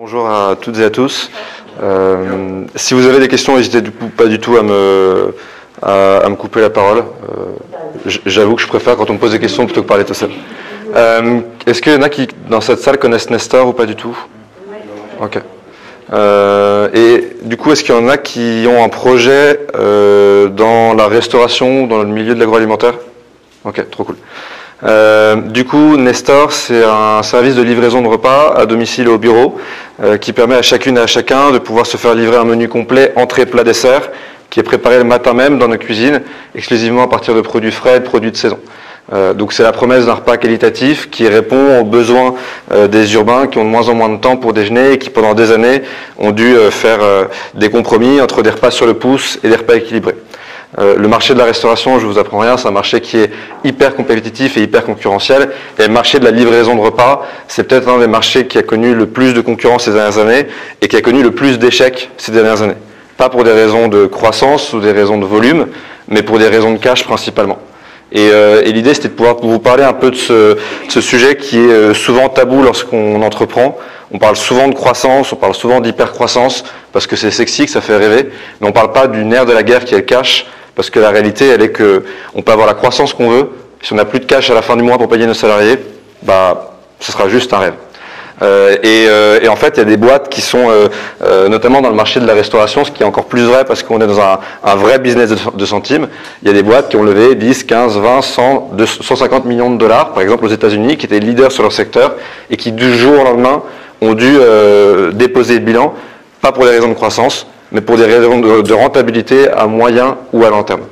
Bonjour à toutes et à tous. Euh, si vous avez des questions, n'hésitez pas du tout à me, à, me couper la parole. Euh, j'avoue que je préfère quand on me pose des questions plutôt que parler tout seul. Euh, est-ce qu'il y en a qui, dans cette salle, connaissent Nestor ou pas du tout? Ok. et du coup, est-ce qu'il y en a qui ont un projet dans la restauration dans le milieu de l'agroalimentaire? Ok, trop cool. Euh, du coup, Nestor, c'est un service de livraison de repas à domicile et au bureau euh, qui permet à chacune et à chacun de pouvoir se faire livrer un menu complet entrée, plat, dessert qui est préparé le matin même dans nos cuisines, exclusivement à partir de produits frais et de produits de saison. Euh, donc c'est la promesse d'un repas qualitatif qui répond aux besoins des urbains qui ont de moins en moins de temps pour déjeuner et qui pendant des années ont dû faire des compromis entre des repas sur le pouce et des repas équilibrés. Euh, le marché de la restauration, je vous apprends rien, c'est un marché qui est hyper compétitif et hyper concurrentiel. Et le marché de la livraison de repas, c'est peut-être un des marchés qui a connu le plus de concurrence ces dernières années et qui a connu le plus d'échecs ces dernières années. Pas pour des raisons de croissance ou des raisons de volume, mais pour des raisons de cash principalement. Et, euh, l'idée, c'était de pouvoir vous parler un peu de ce, sujet qui est euh, souvent tabou lorsqu'on entreprend. On parle souvent de croissance, on parle souvent d'hypercroissance, parce que c'est sexy, que ça fait rêver, mais on ne parle pas du nerf de la guerre qui est le cash, parce que la réalité, elle est qu'on peut avoir la croissance qu'on veut. Si on n'a plus de cash à la fin du mois pour payer nos salariés, bah, ce sera juste un rêve. Euh, euh, et, en fait, il y a des boîtes qui sont, euh, notamment dans le marché de la restauration, ce qui est encore plus vrai parce qu'on est dans un, vrai business de, centimes. Il y a des boîtes qui ont levé 10, 15, 20, 100, 150 millions de dollars, par exemple aux États-Unis, qui étaient leaders sur leur secteur et qui du jour au lendemain ont dû déposer le bilan, pas pour des raisons de croissance, mais pour des raisons de, rentabilité à moyen ou à long terme.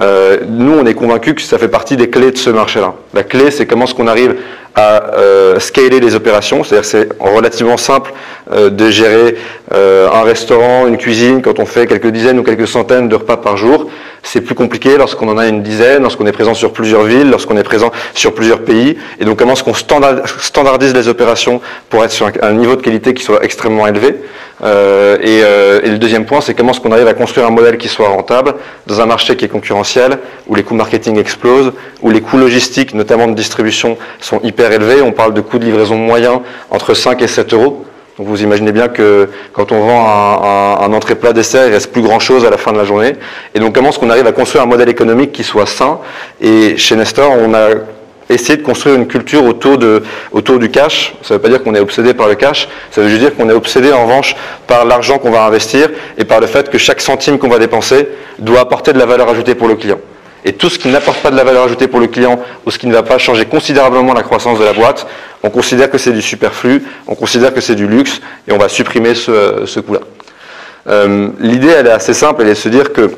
Euh, nous, on est convaincus que ça fait partie des clés de ce marché-là. La clé, c'est comment est-ce qu'on arrive à euh, scaler les opérations, c'est-à-dire c'est relativement simple euh, de gérer euh, un restaurant, une cuisine quand on fait quelques dizaines ou quelques centaines de repas par jour. C'est plus compliqué lorsqu'on en a une dizaine, lorsqu'on est présent sur plusieurs villes, lorsqu'on est présent sur plusieurs pays. Et donc comment est-ce qu'on standardise les opérations pour être sur un, niveau de qualité qui soit extrêmement élevé? Euh, et, euh, et, le deuxième point, c'est comment est-ce qu'on arrive à construire un modèle qui soit rentable dans un marché qui est concurrentiel, où les coûts marketing explosent, où les coûts logistiques, notamment de distribution, sont hyper élevés. On parle de coûts de livraison moyens entre 5 et 7 euros. Vous imaginez bien que quand on vend un, un, entrée plat dessert, il reste plus grand chose à la fin de la journée. Et donc comment est-ce qu'on arrive à construire un modèle économique qui soit sain? Et chez Nestor, on a essayer de construire une culture autour, autour du cash. Ça ne veut pas dire qu'on est obsédé par le cash, ça veut juste dire qu'on est obsédé en revanche par l'argent qu'on va investir et par le fait que chaque centime qu'on va dépenser doit apporter de la valeur ajoutée pour le client. Et tout ce qui n'apporte pas de la valeur ajoutée pour le client ou ce qui ne va pas changer considérablement la croissance de la boîte, on considère que c'est du superflu, on considère que c'est du luxe et on va supprimer ce, coût-là. Euh, l'idée, elle est assez simple, elle est de se dire que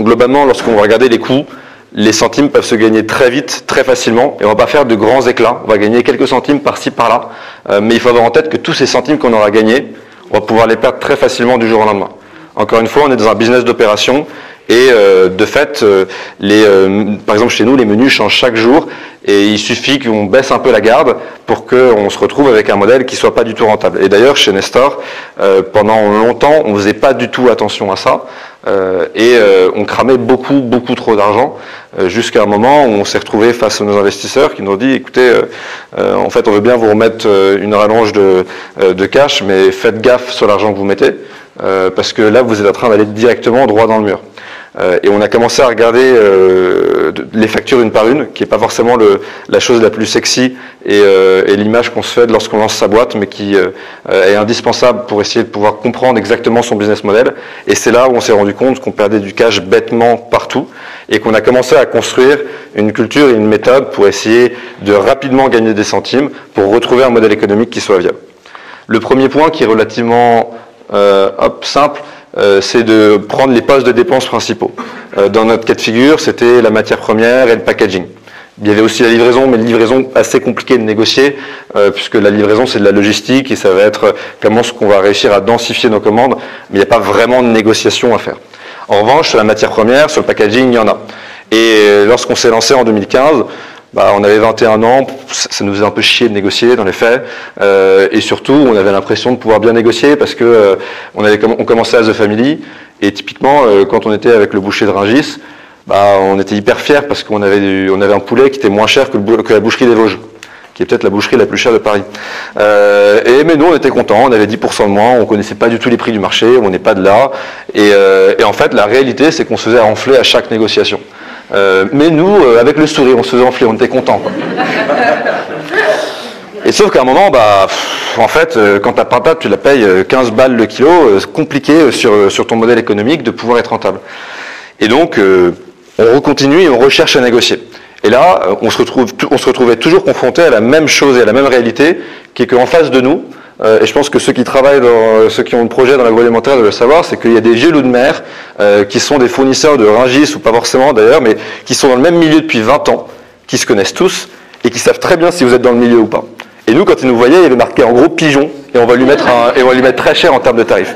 globalement, lorsqu'on va regarder les coûts, les centimes peuvent se gagner très vite, très facilement, et on va pas faire de grands éclats. On va gagner quelques centimes par-ci, par-là, euh, mais il faut avoir en tête que tous ces centimes qu'on aura gagnés, on va pouvoir les perdre très facilement du jour au lendemain. Encore une fois, on est dans un business d'opération, et euh, de fait, euh, les, par exemple chez nous, les menus changent chaque jour, et il suffit qu'on baisse un peu la garde pour qu'on se retrouve avec un modèle qui soit pas du tout rentable. Et d'ailleurs, chez Nestor, pendant longtemps, on faisait pas du tout attention à ça. Euh, et euh, on cramait beaucoup, beaucoup trop d'argent, euh, jusqu'à un moment où on s'est retrouvé face à nos investisseurs qui nous ont dit, écoutez, en fait, on veut bien vous remettre une rallonge de, de cash, mais faites gaffe sur l'argent que vous mettez, parce que là, vous êtes en train d'aller directement droit dans le mur. Et on a commencé à regarder les factures une par une, qui n'est pas forcément le, la chose la plus sexy et, euh, et l'image qu'on se fait lorsqu'on lance sa boîte, mais qui euh, est indispensable pour essayer de pouvoir comprendre exactement son business model. Et c'est là où on s'est rendu compte qu'on perdait du cash bêtement partout et qu'on a commencé à construire une culture et une méthode pour essayer de rapidement gagner des centimes pour retrouver un modèle économique qui soit viable. Le premier point qui est relativement euh, hop, simple, euh, c'est de prendre les postes de dépenses principaux. Euh, dans notre cas de figure, c'était la matière première et le packaging. Il y avait aussi la livraison, mais la livraison assez compliquée de négocier, euh, puisque la livraison c'est de la logistique et ça va être comment est-ce qu'on va réussir à densifier nos commandes, mais il n'y a pas vraiment de négociation à faire. En revanche, sur la matière première, sur le packaging, il y en a. Et lorsqu'on s'est lancé en 2015, bah, on avait 21 ans, ça nous faisait un peu chier de négocier dans les faits, euh, et surtout on avait l'impression de pouvoir bien négocier parce que euh, on, commençait à The Family, et typiquement euh, quand on était avec le boucher de Rungis, bah, on était hyper fiers parce qu'on avait, un poulet qui était moins cher que, la boucherie des Vosges. qui est peut-être la boucherie la plus chère de Paris. Et mais nous, on était contents, on avait 10% de moins, on connaissait pas du tout les prix du marché, on n'est pas de là. Et, et, en fait, la réalité, c'est qu'on se faisait enfler à chaque négociation. Euh, mais nous, euh, avec le sourire, on se faisait enfler, on était contents. Et sauf qu'à un moment, bah, en fait, euh, quand ta patate, tu la payes 15 balles le kilo, c'est compliqué sur, ton modèle économique de pouvoir être rentable. Et donc, on recontinue et on recherche à négocier. Et là, on se, retrouvait toujours confronté à la même chose et à la même réalité, qui est qu'en face de nous, euh, et je pense que ceux qui travaillent, dans, ceux qui ont un projet dans l'agroalimentaire doivent le savoir, c'est qu'il y a des vieux loups de mer euh, qui sont des fournisseurs de Ringis, ou pas forcément d'ailleurs, mais qui sont dans le même milieu depuis 20 ans, qui se connaissent tous, et qui savent très bien si vous êtes dans le milieu ou pas. Et nous, quand ils nous voyaient, il y marqué en gros pigeon, et on va lui mettre, et on va lui mettre très cher en termes de tarifs.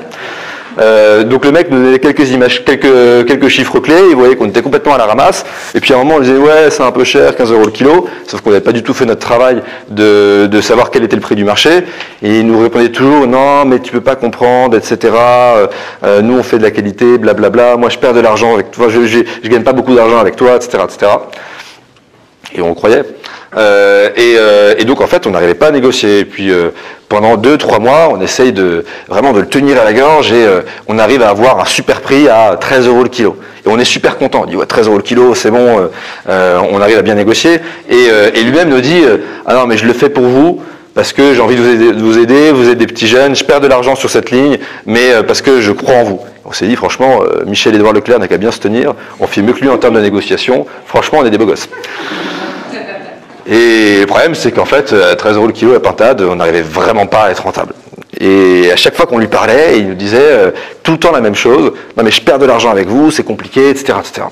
Euh, donc le mec nous donnait quelques images, quelques, chiffres clés, il voyait qu'on était complètement à la ramasse, et puis à un moment on disait ouais c'est un peu cher, 15 euros le kilo, sauf qu'on n'avait pas du tout fait notre travail de, de, savoir quel était le prix du marché, et il nous répondait toujours non mais tu peux pas comprendre, etc. Euh, euh, nous on fait de la qualité, blablabla, moi je perds de l'argent avec toi, je, je, je gagne pas beaucoup d'argent avec toi, etc. etc. Et on croyait. Euh, et, euh, et, donc en fait, on n'arrivait pas à négocier. Et puis euh, pendant deux, trois mois, on essaye de vraiment de le tenir à la gorge et on arrive à avoir un super prix à 13 euros le kilo. Et on est super content. On dit ouais, 13 euros le kilo, c'est bon. On arrive à bien négocier. Et, lui-même nous dit ah non mais je le fais pour vous parce que j'ai envie de vous, aider, de vous, êtes des petits jeunes, je perds de l'argent sur cette ligne, mais parce que je crois en vous. On s'est dit, franchement, Michel Édouard Leclerc n'a qu'à bien se tenir, on fait mieux que lui en termes de négociation, franchement, on est des beaux gosses. Et le problème, c'est qu'en fait, à 13 euros le kilo, la pintade, on n'arrivait vraiment pas à être rentable. Et à chaque fois qu'on lui parlait, il nous disait euh, tout le temps la même chose. Non mais je perds de l'argent avec vous, c'est compliqué, etc., etc.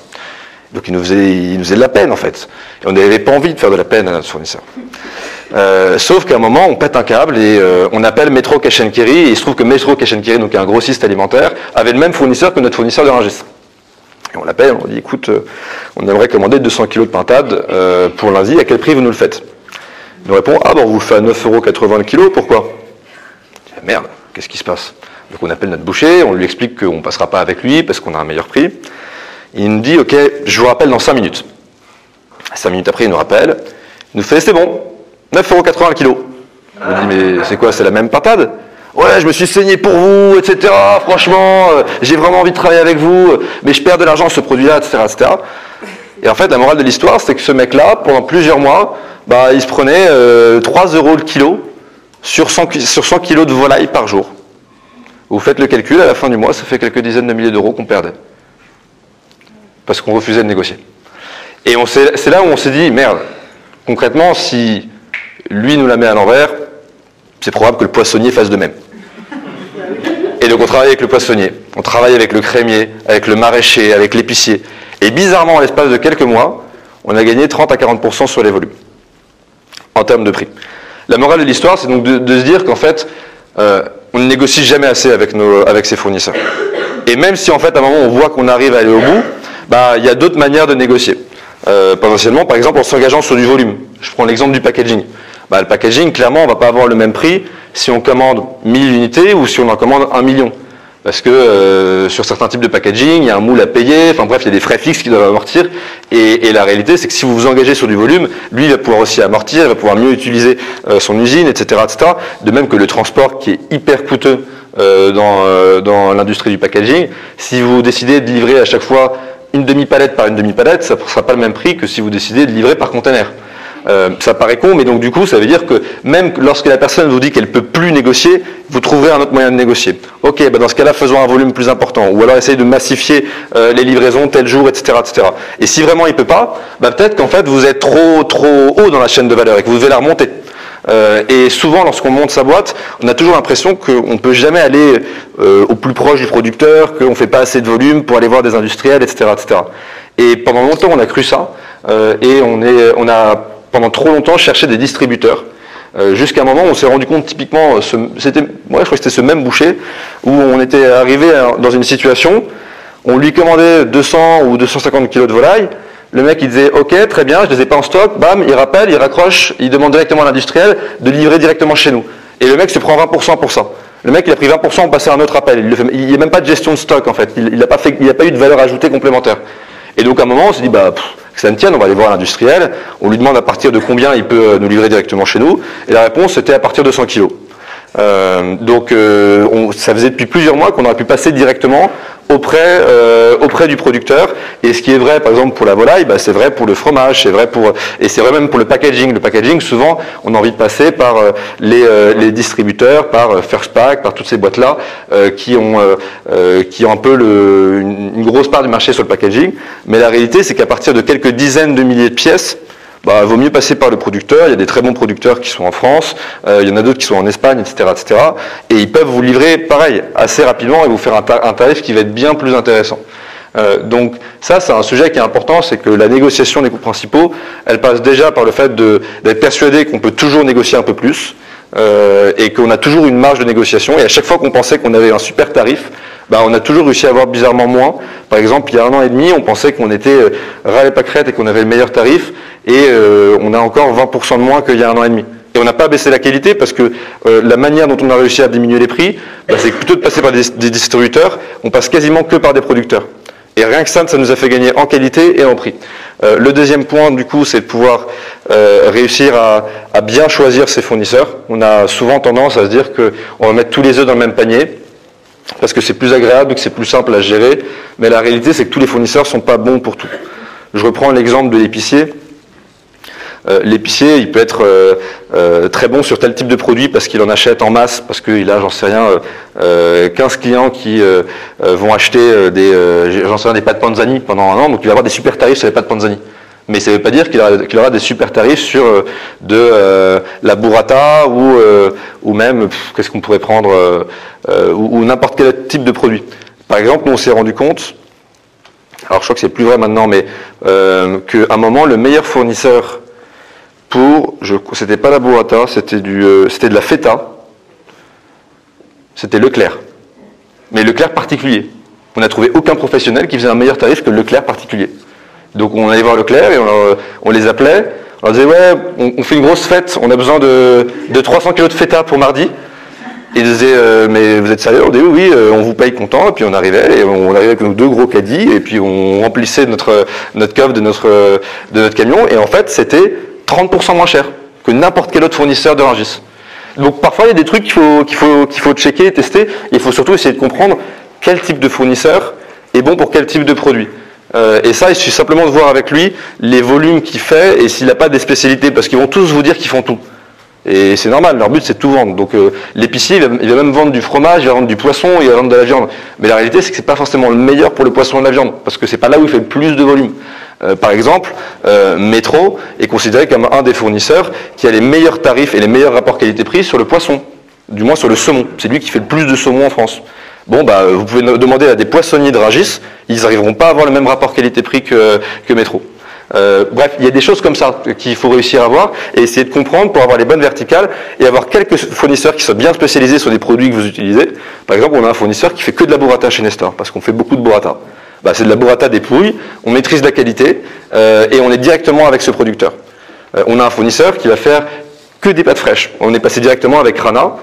Donc il nous, faisait, il nous faisait de la peine en fait. Et on n'avait pas envie de faire de la peine à notre fournisseur. Euh, sauf qu'à un moment, on pète un câble et euh, on appelle Metro Cash et il se trouve que Metro Cash donc un grossiste alimentaire, avait le même fournisseur que notre fournisseur de Rungis. Et on l'appelle, on dit écoute, euh, on aimerait commander 200 kg de pintade euh, pour lundi, à quel prix vous nous le faites? Il nous répond ah bon, on vous fait à 9,80€ le kilo, pourquoi? Merde, qu'est-ce qui se passe? Donc on appelle notre boucher, on lui explique qu'on ne passera pas avec lui parce qu'on a un meilleur prix. Il nous dit ok, je vous rappelle dans 5 minutes. 5 minutes après, il nous rappelle, il nous fait c'est bon, 9,80€ le kilo. On dit mais c'est quoi, c'est la même pintade? Ouais, je me suis saigné pour vous, etc. Franchement, euh, j'ai vraiment envie de travailler avec vous, mais je perds de l'argent ce produit-là, etc., etc. Et en fait, la morale de l'histoire, c'est que ce mec-là, pendant plusieurs mois, bah, il se prenait 3 euh, euros le kilo sur 100, sur 100 kilos de volaille par jour. Vous faites le calcul, à la fin du mois, ça fait quelques dizaines de milliers d'euros qu'on perdait. Parce qu'on refusait de négocier. Et c'est là où on s'est dit, merde, concrètement, si lui nous la met à l'envers, c'est probable que le poissonnier fasse de même. Et donc on travaille avec le poissonnier, on travaille avec le crémier, avec le maraîcher, avec l'épicier. Et bizarrement, en l'espace de quelques mois, on a gagné 30 à 40% sur les volumes, en termes de prix. La morale de l'histoire, c'est donc de, se dire qu'en fait, euh, on ne négocie jamais assez avec, nos, ses fournisseurs. Et même si en fait, à un moment, on voit qu'on arrive à aller au bout, bah, il y a d'autres manières de négocier. Euh, potentiellement, par exemple, en s'engageant sur du volume. Je prends l'exemple du packaging. Bah, le packaging, clairement, on ne va pas avoir le même prix si on commande 1000 unités ou si on en commande 1 million. Parce que euh, sur certains types de packaging, il y a un moule à payer, enfin bref, il y a des frais fixes qui doivent amortir. Et, la réalité, c'est que si vous vous engagez sur du volume, lui, il va pouvoir aussi amortir, il va pouvoir mieux utiliser euh, son usine, etc., etc. De même que le transport qui est hyper coûteux euh, dans, dans l'industrie du packaging, si vous décidez de livrer à chaque fois une demi-palette par une demi-palette, ça ne sera pas le même prix que si vous décidez de livrer par container. Euh, ça paraît con, mais donc du coup, ça veut dire que même lorsque la personne vous dit qu'elle peut plus négocier, vous trouverez un autre moyen de négocier. Ok, bah dans ce cas-là, faisons un volume plus important, ou alors essayez de massifier euh, les livraisons tel jour, etc., etc. Et si vraiment il peut pas, bah peut-être qu'en fait vous êtes trop trop haut dans la chaîne de valeur et que vous devez la remonter. Euh, et souvent, lorsqu'on monte sa boîte, on a toujours l'impression qu'on ne peut jamais aller euh, au plus proche du producteur, qu'on ne fait pas assez de volume pour aller voir des industriels, etc., etc. Et pendant longtemps, on a cru ça, euh, et on, est, on a pendant trop longtemps cherché des distributeurs. Euh, jusqu'à un moment où on s'est rendu compte typiquement, c'était, ouais, je crois que c'était ce même boucher, où on était arrivé dans une situation, on lui commandait 200 ou 250 kilos de volaille, le mec il disait ok très bien, je les ai pas en stock, bam, il rappelle, il raccroche, il demande directement à l'industriel de livrer directement chez nous. Et le mec se prend 20% pour ça. Le mec il a pris 20% pour passer à un autre appel. Il n'y a même pas de gestion de stock en fait. Il n'a pas, pas eu de valeur ajoutée complémentaire. Et donc à un moment on s'est dit bah ça on va aller voir l'industriel, on lui demande à partir de combien il peut nous livrer directement chez nous, et la réponse c'était à partir de 100 kilos. Euh, donc euh, ça faisait depuis plusieurs mois qu'on aurait pu passer directement auprès, euh, auprès du producteur. Et ce qui est vrai, par exemple, pour la volaille, bah, c'est vrai pour le fromage, c'est vrai pour et c'est vrai même pour le packaging. Le packaging, souvent, on a envie de passer par euh, les, euh, les, distributeurs, par First Pack, par toutes ces boîtes-là qui ont qui ont un peu une grosse part du marché sur le packaging. Mais la réalité, c'est qu'à partir de quelques dizaines de milliers de pièces, bah, vaut mieux passer par le producteur. Il y a des très bons producteurs qui sont en France, euh, il y en a d'autres qui sont en Espagne, etc., etc. Et ils peuvent vous livrer, pareil, assez rapidement et vous faire un, tarif qui va être bien plus intéressant. Euh, donc ça, c'est un sujet qui est important, c'est que la négociation des coûts principaux, elle passe déjà par le fait d'être persuadé qu'on peut toujours négocier un peu plus euh, et qu'on a toujours une marge de négociation. Et à chaque fois qu'on pensait qu'on avait un super tarif, bah, on a toujours réussi à avoir bizarrement moins. Par exemple, il y a un an et demi, on pensait qu'on était euh, et pâquerettes et qu'on avait le meilleur tarif, et euh, on a encore 20% de moins qu'il y a un an et demi. Et on n'a pas baissé la qualité parce que euh, la manière dont on a réussi à diminuer les prix, bah, c'est plutôt de passer par des, distributeurs, on passe quasiment que par des producteurs. Et rien que ça, ça nous a fait gagner en qualité et en prix. Euh, le deuxième point, du coup, c'est de pouvoir réussir à, à, bien choisir ses fournisseurs. On a souvent tendance à se dire qu'on va mettre tous les œufs dans le même panier parce que c'est plus agréable, que c'est plus simple à gérer. Mais la réalité, c'est que tous les fournisseurs ne sont pas bons pour tout. Je reprends l'exemple de l'épicier. Euh, l'épicier, il peut être euh, euh, très bon sur tel type de produit parce qu'il en achète en masse, parce qu'il a, j'en sais rien, 15 clients qui vont acheter des, j'en sais des pâtes panzani pendant un an, donc il va avoir des super tarifs sur les pâtes panzani. Mais ça ne veut pas dire qu'il aura, des super tarifs sur de la burrata ou, ou même, qu'est-ce qu'on pourrait prendre, ou, ou n'importe quel type de produit. Par exemple, nous on s'est rendu compte, alors je crois que c'est plus vrai maintenant, mais qu'à un moment, le meilleur fournisseur pour, c'était pas la burrata, euh, c'était de la feta, c'était Leclerc. Mais Leclerc particulier. On n'a trouvé aucun professionnel qui faisait un meilleur tarif que Leclerc particulier. Donc on allait voir Leclerc et on, les appelait. On leur disait ouais, on, fait une grosse fête, on a besoin de, 300 kg de feta pour mardi. Ils disaient euh, mais vous êtes sérieux? On disait oui, euh, on vous paye content. Et puis on arrivait et on arrivait avec nos deux gros caddies et puis on remplissait notre notre coffre de notre de notre camion. Et en fait c'était 30% moins cher que n'importe quel autre fournisseur de Rungis. Donc parfois il y a des trucs qu'il faut, qu'il faut, qu'il faut checker, tester. il faut surtout essayer de comprendre quel type de fournisseur est bon pour quel type de produit. Euh, et ça, il suffit simplement de voir avec lui les volumes qu'il fait et s'il n'a pas des spécialités, parce qu'ils vont tous vous dire qu'ils font tout. Et c'est normal, leur but c'est de tout vendre. Donc euh, l'épicier, il, va même vendre du fromage, il va vendre du poisson, il va vendre de la viande. Mais la réalité, c'est que c'est pas forcément le meilleur pour le poisson et la viande, parce que c'est pas là où il fait le plus de volume. Euh, par exemple, euh, Metro est considéré comme un des fournisseurs qui a les meilleurs tarifs et les meilleurs rapports qualité-prix sur le poisson, du moins sur le saumon. C'est lui qui fait le plus de saumon en France. Bon, bah, vous pouvez demander à des poissonniers de Ragis, ils n'arriveront pas à avoir le même rapport qualité-prix que, que Métro. Euh, bref, il y a des choses comme ça qu'il faut réussir à voir et essayer de comprendre pour avoir les bonnes verticales et avoir quelques fournisseurs qui soient bien spécialisés sur des produits que vous utilisez. Par exemple, on a un fournisseur qui fait que de la burrata chez Nestor parce qu'on fait beaucoup de burrata. Bah, c'est de la burrata des pouilles, on maîtrise la qualité euh, et on est directement avec ce producteur. Euh, on a un fournisseur qui va faire que des pâtes fraîches. On est passé directement avec Rana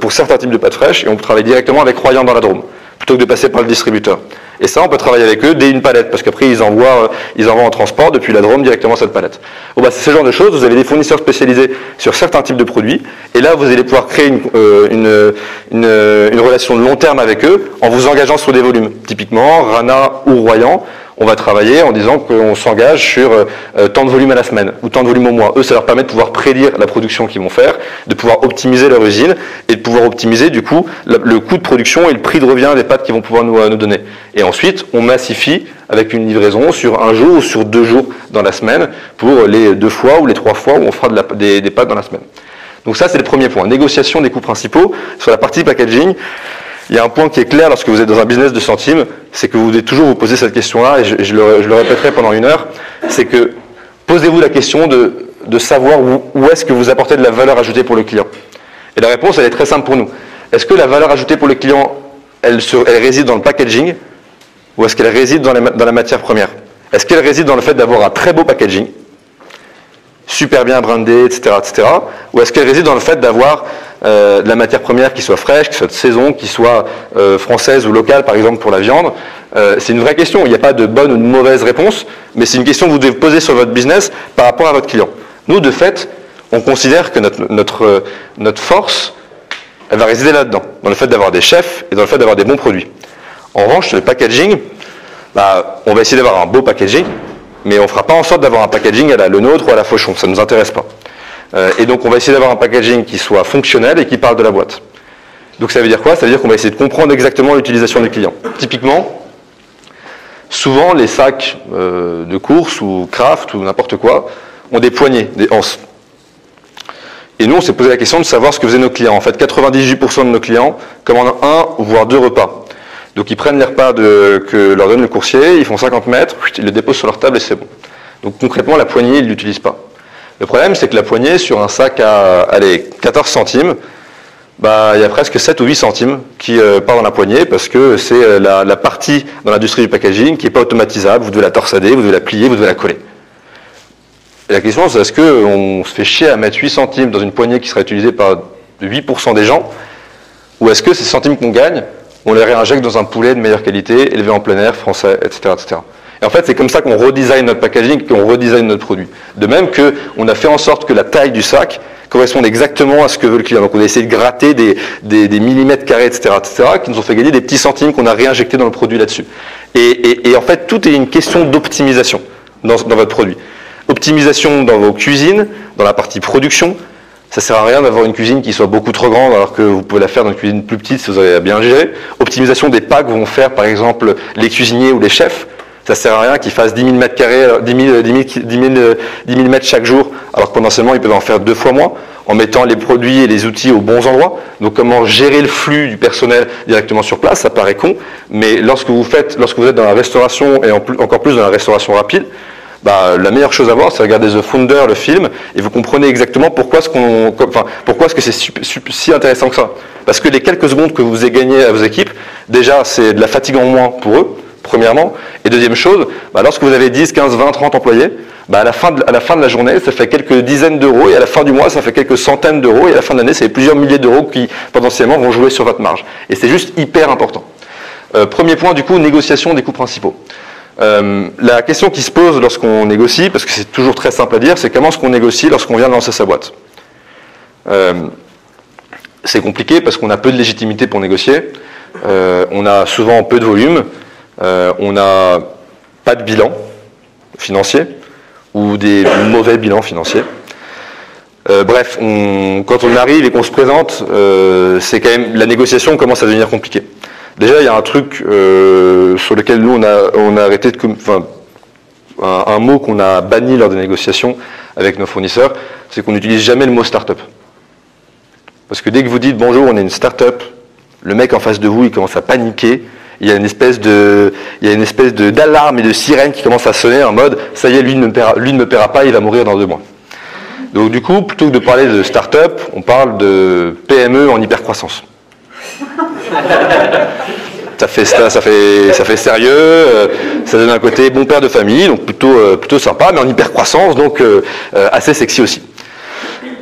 pour certains types de pâtes fraîches et on travaille directement avec Royan dans la Drôme plutôt que de passer par le distributeur. Et ça, on peut travailler avec eux dès une palette, parce qu'après, ils envoient, ils envoient en transport depuis la Drôme directement cette palette. Bah, c'est ce genre de choses. Vous avez des fournisseurs spécialisés sur certains types de produits, et là, vous allez pouvoir créer une, une relation de long terme avec eux en vous engageant sur des volumes. Typiquement, Rana ou Royan on va travailler en disant qu'on s'engage sur euh, euh, tant de volume à la semaine ou tant de volume au mois. Eux, ça leur permet de pouvoir prédire la production qu'ils vont faire, de pouvoir optimiser leur usine et de pouvoir optimiser du coup le, coût de production et le prix de revient des pâtes qu'ils vont pouvoir nous, euh, nous, donner. Et ensuite, on massifie avec une livraison sur un jour ou sur deux jours dans la semaine pour les deux fois ou les trois fois où on fera des, des pâtes dans la semaine. Donc ça, c'est le premier point. Négociation des coûts principaux. Sur la partie packaging, il y a un point qui est clair lorsque vous êtes dans un business de centimes, c'est que vous devez toujours vous poser cette question-là, et je, le, répéterai pendant une heure, c'est que posez-vous la question de, savoir où, est-ce que vous apportez de la valeur ajoutée pour le client. Et la réponse, elle est très simple pour nous. Est-ce que la valeur ajoutée pour le client, elle, réside dans le packaging, ou est-ce qu'elle réside dans, la matière première? Est-ce qu'elle réside dans le fait d'avoir un très beau packaging, super bien brandé, etc., etc., ou est-ce qu'elle réside dans le fait d'avoir euh, de la matière première qui soit fraîche, qui soit de saison, qui soit euh, française ou locale, par exemple pour la viande, Euh, c'est une vraie question. Il n'y a pas de bonne ou de mauvaise réponse, mais c'est une question que vous devez poser sur votre business par rapport à votre client. Nous, de fait, on considère que notre, notre, notre force, elle va résider là-dedans, dans le fait d'avoir des chefs et dans le fait d'avoir des bons produits. En revanche, le packaging, bah, on va essayer d'avoir un beau packaging, mais on ne fera pas en sorte d'avoir un packaging à la le nôtre ou à la Fauchon, ça ne nous intéresse pas. Euh, et donc on va essayer d'avoir un packaging qui soit fonctionnel et qui parle de la boîte. Donc ça veut dire quoi? Ça veut dire qu'on va essayer de comprendre exactement l'utilisation du client. Typiquement, souvent les sacs euh, de course ou craft ou n'importe quoi ont des poignées, des anses. Et nous, on s'est posé la question de savoir ce que faisaient nos clients. En fait, 98% de nos clients commandent un, voire deux repas. Donc ils prennent les repas que leur donne le coursier, ils font 50 mètres, ils le déposent sur leur table et c'est bon. Donc concrètement, la poignée, ils ne l'utilisent pas. Le problème, c'est que la poignée, sur un sac à allez, 14 centimes, bah, il y a presque 7 ou 8 centimes qui euh, dans la poignée parce que c'est euh, la, partie dans l'industrie du packaging qui n'est pas automatisable. Vous devez la torsader, vous devez la plier, vous devez la coller. Et la question, c'est est-ce qu'on se fait chier à mettre 8 centimes dans une poignée qui sera utilisée par 8% des gens? Ou est-ce que ces centimes qu'on gagne, on les réinjecte dans un poulet de meilleure qualité, élevé en plein air, français, etc. etc. Et en fait, c'est comme ça qu'on redesign notre packaging, qu'on redesign notre produit. De même qu'on a fait en sorte que la taille du sac corresponde exactement à ce que veut le client. Donc on a essayé de gratter des, millimètres carrés, etc., etc., qui nous ont fait gagner des petits centimes qu'on a réinjectés dans le produit là-dessus. Et, en fait, tout est une question d'optimisation dans votre produit. Optimisation dans vos cuisines, dans la partie production, ça sert à rien d'avoir une cuisine qui soit beaucoup trop grande alors que vous pouvez la faire dans une cuisine plus petite si vous avez bien gérer. Optimisation des packs vont faire par exemple les cuisiniers ou les chefs. Ça sert à rien qu'ils fassent 10 000 mètres carrés, 10 000, mètres chaque jour, alors que potentiellement ils peuvent en faire deux fois moins, en mettant les produits et les outils aux bons endroits. Donc comment gérer le flux du personnel directement sur place, ça paraît con, mais lorsque vous faites, lorsque vous êtes dans la restauration et encore plus dans la restauration rapide, bah, la meilleure chose à voir, c'est regarder The Founder, le film, et vous comprenez exactement pourquoi est-ce qu'on, enfin, pourquoi est-ce que c'est si intéressant que ça. Parce que les quelques secondes que vous avez gagnées à vos équipes, déjà, c'est de la fatigue en moins pour eux premièrement. Et deuxième chose, bah, lorsque vous avez 10, 15, 20, 30 employés, bah, à, la fin de, la fin de la journée, ça fait quelques dizaines d'euros, et à la fin du mois, ça fait quelques centaines d'euros, et à la fin de l'année, c'est plusieurs milliers d'euros qui potentiellement vont jouer sur votre marge. Et c'est juste hyper important. Euh, premier point, du coup, négociation des coûts principaux. Euh, la question qui se pose lorsqu'on négocie, parce que c'est toujours très simple à dire, c'est comment est-ce qu'on négocie lorsqu'on vient de lancer sa boîte. Euh, c'est compliqué parce qu'on a peu de légitimité pour négocier, on a souvent peu de volume, euh, on n'a pas de bilan financier ou des mauvais bilans financiers. Euh, bref, quand on arrive et qu'on se présente, euh, c'est quand même la négociation commence à devenir compliquée. Déjà, il y a un truc sur lequel nous on a, arrêté de, enfin, un, mot qu'on a banni lors des négociations avec nos fournisseurs, c'est qu'on n'utilise jamais le mot start-up. Parce que dès que vous dites bonjour, on est une start-up, le mec en face de vous, il commence à paniquer, il y a une espèce de, il y a une espèce d'alarme et de sirène qui commence à sonner en mode, ça y est, lui ne me paiera, lui ne me paiera pas, il va mourir dans deux mois. Donc du coup, plutôt que de parler de start-up, on parle de PME en hypercroissance. ça fait, ça, fait, ça fait sérieux, euh, ça donne un côté bon père de famille, donc plutôt, euh, plutôt sympa, mais en hypercroissance, donc euh, assez sexy aussi.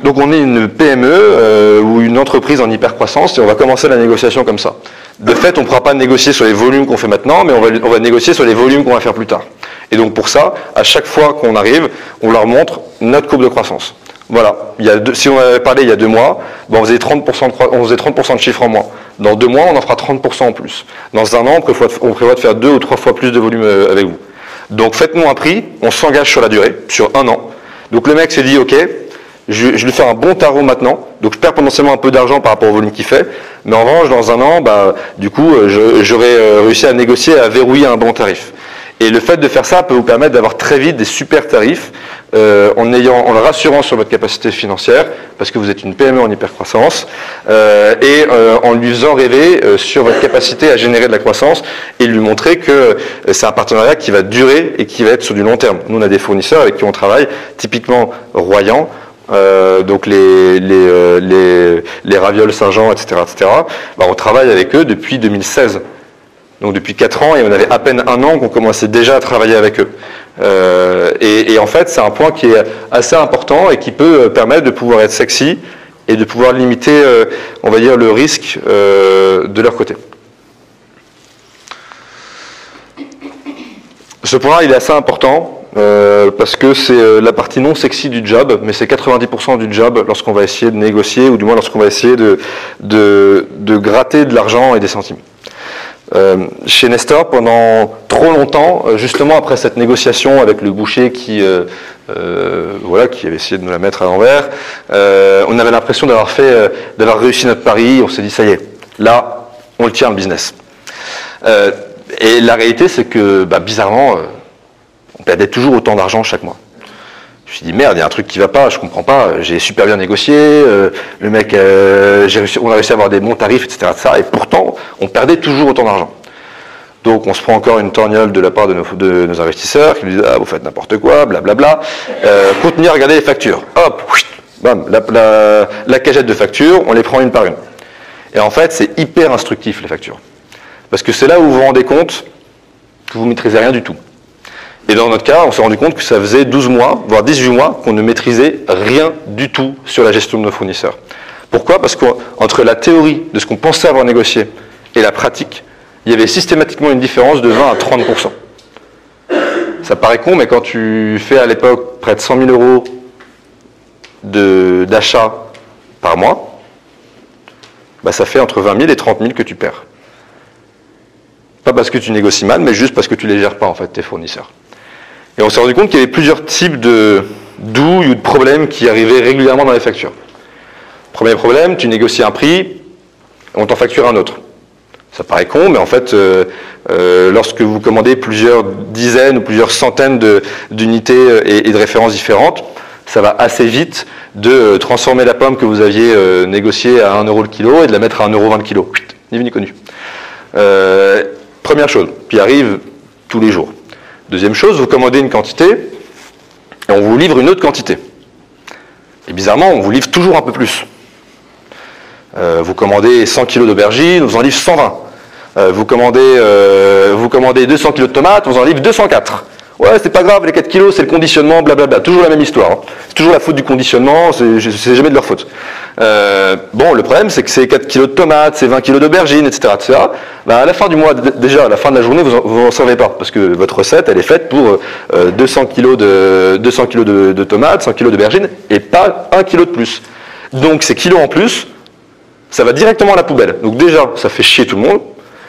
Donc on est une PME ou une entreprise en hypercroissance et on va commencer la négociation comme ça. De fait, on ne pourra pas négocier sur les volumes qu'on fait maintenant, mais on va, négocier sur les volumes qu'on va faire plus tard. Et donc pour ça, à chaque fois qu'on arrive, on leur montre notre courbe de croissance. Voilà. si on avait parlé il y a deux mois, ben, on, faisait 30% de, on faisait 30% de chiffres en moins. Dans deux mois, on en fera 30% en plus. Dans un an, on prévoit, de faire deux ou trois fois plus de volume euh, avec vous. Donc faites-nous un prix, on s'engage sur la durée, sur un an. Donc le mec se dit, ok, je, vais lui faire un bon tarot maintenant, donc je perds potentiellement un peu d'argent par rapport au volume qu'il fait, mais en revanche, dans un an, bah, du coup, euh, j'aurais euh, réussi à négocier, à verrouiller un bon tarif. Et le fait de faire ça peut vous permettre d'avoir très vite des super tarifs euh, en, ayant, en le rassurant sur votre capacité financière, parce que vous êtes une PME en hypercroissance, euh, et en lui faisant rêver sur votre capacité à générer de la croissance et lui montrer que c'est un partenariat qui va durer et qui va être sur du long terme. Nous, on a des fournisseurs avec qui on travaille, typiquement Royan, euh, donc les, les, euh, les, ravioles Saint-Jean, etc., etc. Bah, on travaille avec eux depuis 2016. Donc depuis 4 ans, et on avait à peine un an qu'on commençait déjà à travailler avec eux. Euh, et, en fait, c'est un point qui est assez important et qui peut permettre de pouvoir être sexy et de pouvoir limiter, on va dire, le risque de leur côté. Ce point-là, il est assez important euh, parce que c'est euh, la partie non sexy du job, mais c'est 90% du job lorsqu'on va essayer de négocier, ou du moins lorsqu'on va essayer de, de, de gratter de l'argent et des centimes. Euh, chez Nestor, pendant trop longtemps, euh, justement après cette négociation avec le boucher qui, euh, voilà, qui avait essayé de nous la mettre à l'envers, on avait l'impression d'avoir fait, d'avoir réussi notre pari. On s'est dit ça y est, là, on le tient le business. et la réalité, c'est que, bah, bizarrement, on perdait toujours autant d'argent chaque mois. Je me suis dit merde, il y a un truc qui va pas, je comprends pas. J'ai super bien négocié, euh, le mec, euh, on a réussi à avoir des bons tarifs, etc., et pourtant, on perdait toujours autant d'argent. Donc on se prend encore une torgnole de la part de nos, investisseurs qui nous disent ah vous faites n'importe quoi, blablabla. Euh, continuez à regarder les factures. Hop, bam, la, la cagette de factures, on les prend une par une. Et en fait, c'est hyper instructif les factures. Parce que c'est là où vous vous rendez compte que vous maîtrisez rien du tout. Et dans notre cas, on s'est rendu compte que ça faisait 12 mois, voire 18 mois, qu'on ne maîtrisait rien du tout sur la gestion de nos fournisseurs. Pourquoi? Parce qu'entre la théorie de ce qu'on pensait avoir négocié et la pratique, il y avait systématiquement une différence de 20 à 30%. Ça paraît con, mais quand tu fais à l'époque près de 100 000 euros d'achat par mois, bah ça fait entre 20 000 et 30 000 que tu perds. Pas parce que tu négocies mal, mais juste parce que tu les gères pas en fait tes fournisseurs. Et on s'est rendu compte qu'il y avait plusieurs types de douilles ou de problèmes qui arrivaient régulièrement dans les factures. Premier problème, tu négocies un prix, on t'en facture un autre. Ça paraît con, mais en fait, euh, euh, lorsque vous commandez plusieurs dizaines ou plusieurs centaines d'unités euh, et, de références différentes, ça va assez vite de transformer la pomme que vous aviez négociée à 1 euro le kilo et de la mettre à 1 euro le kilo. Ni vu connu. première chose, qui arrive tous les jours. Deuxième chose, vous commandez une quantité et on vous livre une autre quantité. Et bizarrement, on vous livre toujours un peu plus. Euh, vous commandez 100 kg d'aubergines, on vous en livre 120. Euh, vous, commandez, euh, vous commandez 200 kg de tomates, on vous en livre 204. Ouais, c'est pas grave, les 4 kilos, c'est le conditionnement, blablabla. Toujours la même histoire. Hein. C'est toujours la faute du conditionnement, c'est jamais de leur faute. Euh, bon, le problème, c'est que c'est 4 kilos de tomates, c'est 20 kilos d'aubergines, etc., etc. Bah, à la fin du mois, déjà, à la fin de la journée, vous n'en servez pas. Parce que votre recette, elle est faite pour 200 euh, kilos de, 200 kilos de, tomates, 100 kilos d'aubergines, et pas 1 kilo de plus. Donc, ces kilos en plus, ça va directement à la poubelle. Donc déjà, ça fait chier tout le monde.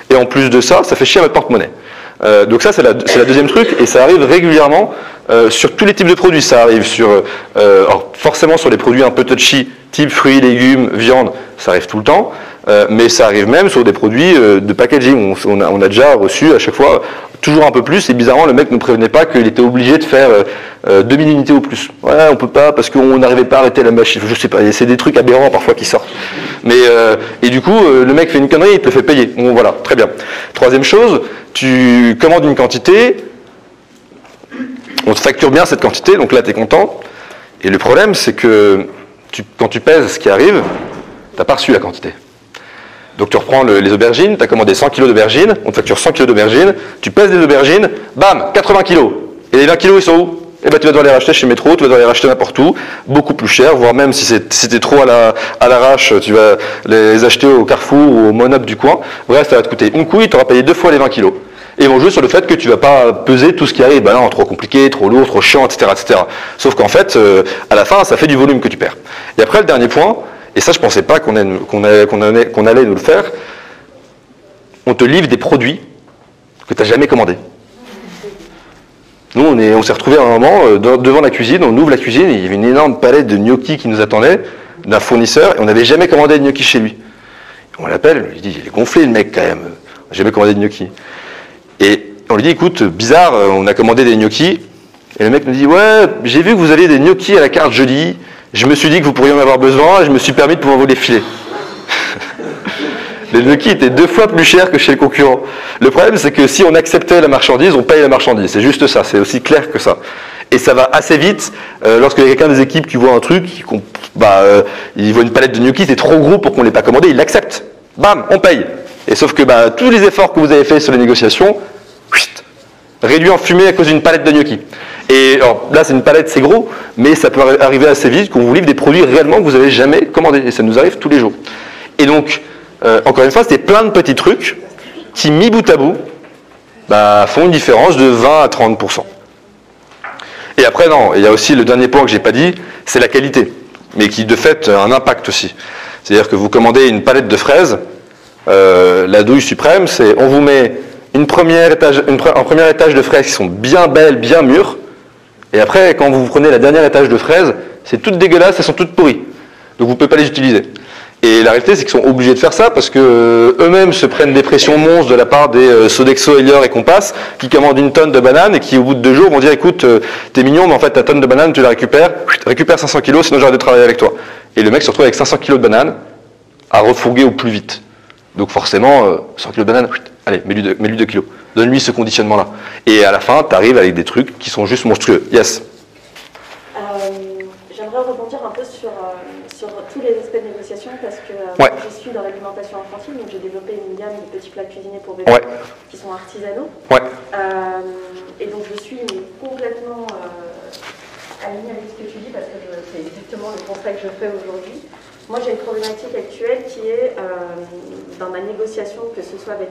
Et en plus de ça, ça fait chier votre porte-monnaie. Euh, donc ça, c'est la, deuxième truc, et ça arrive régulièrement euh, sur tous les types de produits. Ça arrive sur, euh, forcément sur les produits un peu touchy, type fruits, légumes, viande, ça arrive tout le temps. mais ça arrive même sur des produits de packaging. On, a, déjà reçu à chaque fois toujours un peu plus, et bizarrement, le mec ne prévenait pas qu'il était obligé de faire 2000 unités au plus. Ouais, on peut pas parce qu'on n'arrivait pas à arrêter la machine. Je sais pas, c'est des trucs aberrants parfois qui sortent. Mais et du coup, le mec fait une connerie, il te fait payer. Bon, voilà, très bien. Troisième chose, tu commandes une quantité, on te facture bien cette quantité, donc là tu es content. Et le problème, c'est que quand tu pèses ce qui arrive, tu n'as pas reçu la quantité. Donc tu reprends les aubergines, tu as commandé 100 kg d'aubergines, on te facture 100 kg d'aubergines, tu pèses les aubergines, bam, 80 kg. Et les 20 kg, ils sont où? Eh ben, tu vas devoir les racheter chez Métro, tu vas devoir les racheter n'importe où, beaucoup plus cher, voire même si c'était trop à l'arrache, la, à tu vas les acheter au Carrefour ou au Monop du coin. Bref, ça va te coûter une couille, tu auras payé deux fois les 20 kilos. Et ils vont sur le fait que tu vas pas peser tout ce qui arrive. Ben non, trop compliqué, trop lourd, trop chiant, etc. etc. Sauf qu'en fait, euh, à la fin, ça fait du volume que tu perds. Et après, le dernier point, et ça, je pensais pas qu'on allait nous le faire, on te livre des produits que tu n'as jamais commandés. Nous, on s'est on retrouvé à un moment euh, devant la cuisine, on ouvre la cuisine, il y avait une énorme palette de gnocchis qui nous attendait, d'un fournisseur, et on n'avait jamais commandé de gnocchis chez lui. On l'appelle, lui dit, il est gonflé le mec quand même, on n'a jamais commandé de gnocchis. Et on lui dit, écoute, bizarre, euh, on a commandé des gnocchis, et le mec nous dit, ouais, j'ai vu que vous aviez des gnocchis à la carte jeudi, je me suis dit que vous pourriez en avoir besoin, et je me suis permis de pouvoir vous les filer. Les gnocchis étaient deux fois plus chers que chez le concurrent. Le problème, c'est que si on acceptait la marchandise, on paye la marchandise. C'est juste ça, c'est aussi clair que ça. Et ça va assez vite. Euh, lorsqu'il y a quelqu'un des équipes qui voit un truc, bah, euh, il voit une palette de gnocchis, c'est trop gros pour qu'on ne l'ait pas commandé, il l'accepte. Bam, on paye. Et sauf que bah, tous les efforts que vous avez faits sur les négociations, réduits en fumée à cause d'une palette de gnocchis. Et alors, là, c'est une palette, c'est gros, mais ça peut arriver assez vite qu'on vous livre des produits réellement que vous n'avez jamais commandés. Et ça nous arrive tous les jours. Et donc, euh, encore une fois, c'est plein de petits trucs qui, mis bout à bout, bah, font une différence de 20 à 30%. Et après, non, il y a aussi le dernier point que j'ai pas dit, c'est la qualité, mais qui de fait a un impact aussi. C'est-à-dire que vous commandez une palette de fraises, euh, la douille suprême, c'est on vous met une première étage, un premier étage de fraises qui sont bien belles, bien mûres, et après, quand vous prenez la dernière étage de fraises, c'est toutes dégueulasses, elles sont toutes pourries. Donc vous ne pouvez pas les utiliser. Et la réalité, c'est qu'ils sont obligés de faire ça parce que euh, eux-mêmes se prennent des pressions monstres de la part des euh, Sodexo, Elior et Compass qui commandent une tonne de bananes et qui, au bout de deux jours, vont dire écoute, euh, t'es mignon, mais en fait, ta tonne de bananes, tu la récupères, récupère 500 kilos, sinon j'arrête de travailler avec toi. Et le mec se retrouve avec 500 kilos de bananes à refourguer au plus vite. Donc forcément, 100 kilos de bananes, allez, mets-lui 2 kilos. Donne-lui ce conditionnement-là. Et à la fin, tu arrives avec des trucs qui sont juste monstrueux. Yes tous les aspects de négociation parce que euh, je suis dans l'alimentation infantile, donc j'ai développé une gamme de petits plats cuisinés pour bébés qui sont artisanaux. Ouais. Euh, et donc je suis complètement euh, alignée avec ce que tu dis parce que c'est exactement le constat que je fais aujourd'hui. Moi, j'ai une problématique actuelle qui est dans ma négociation, que ce soit avec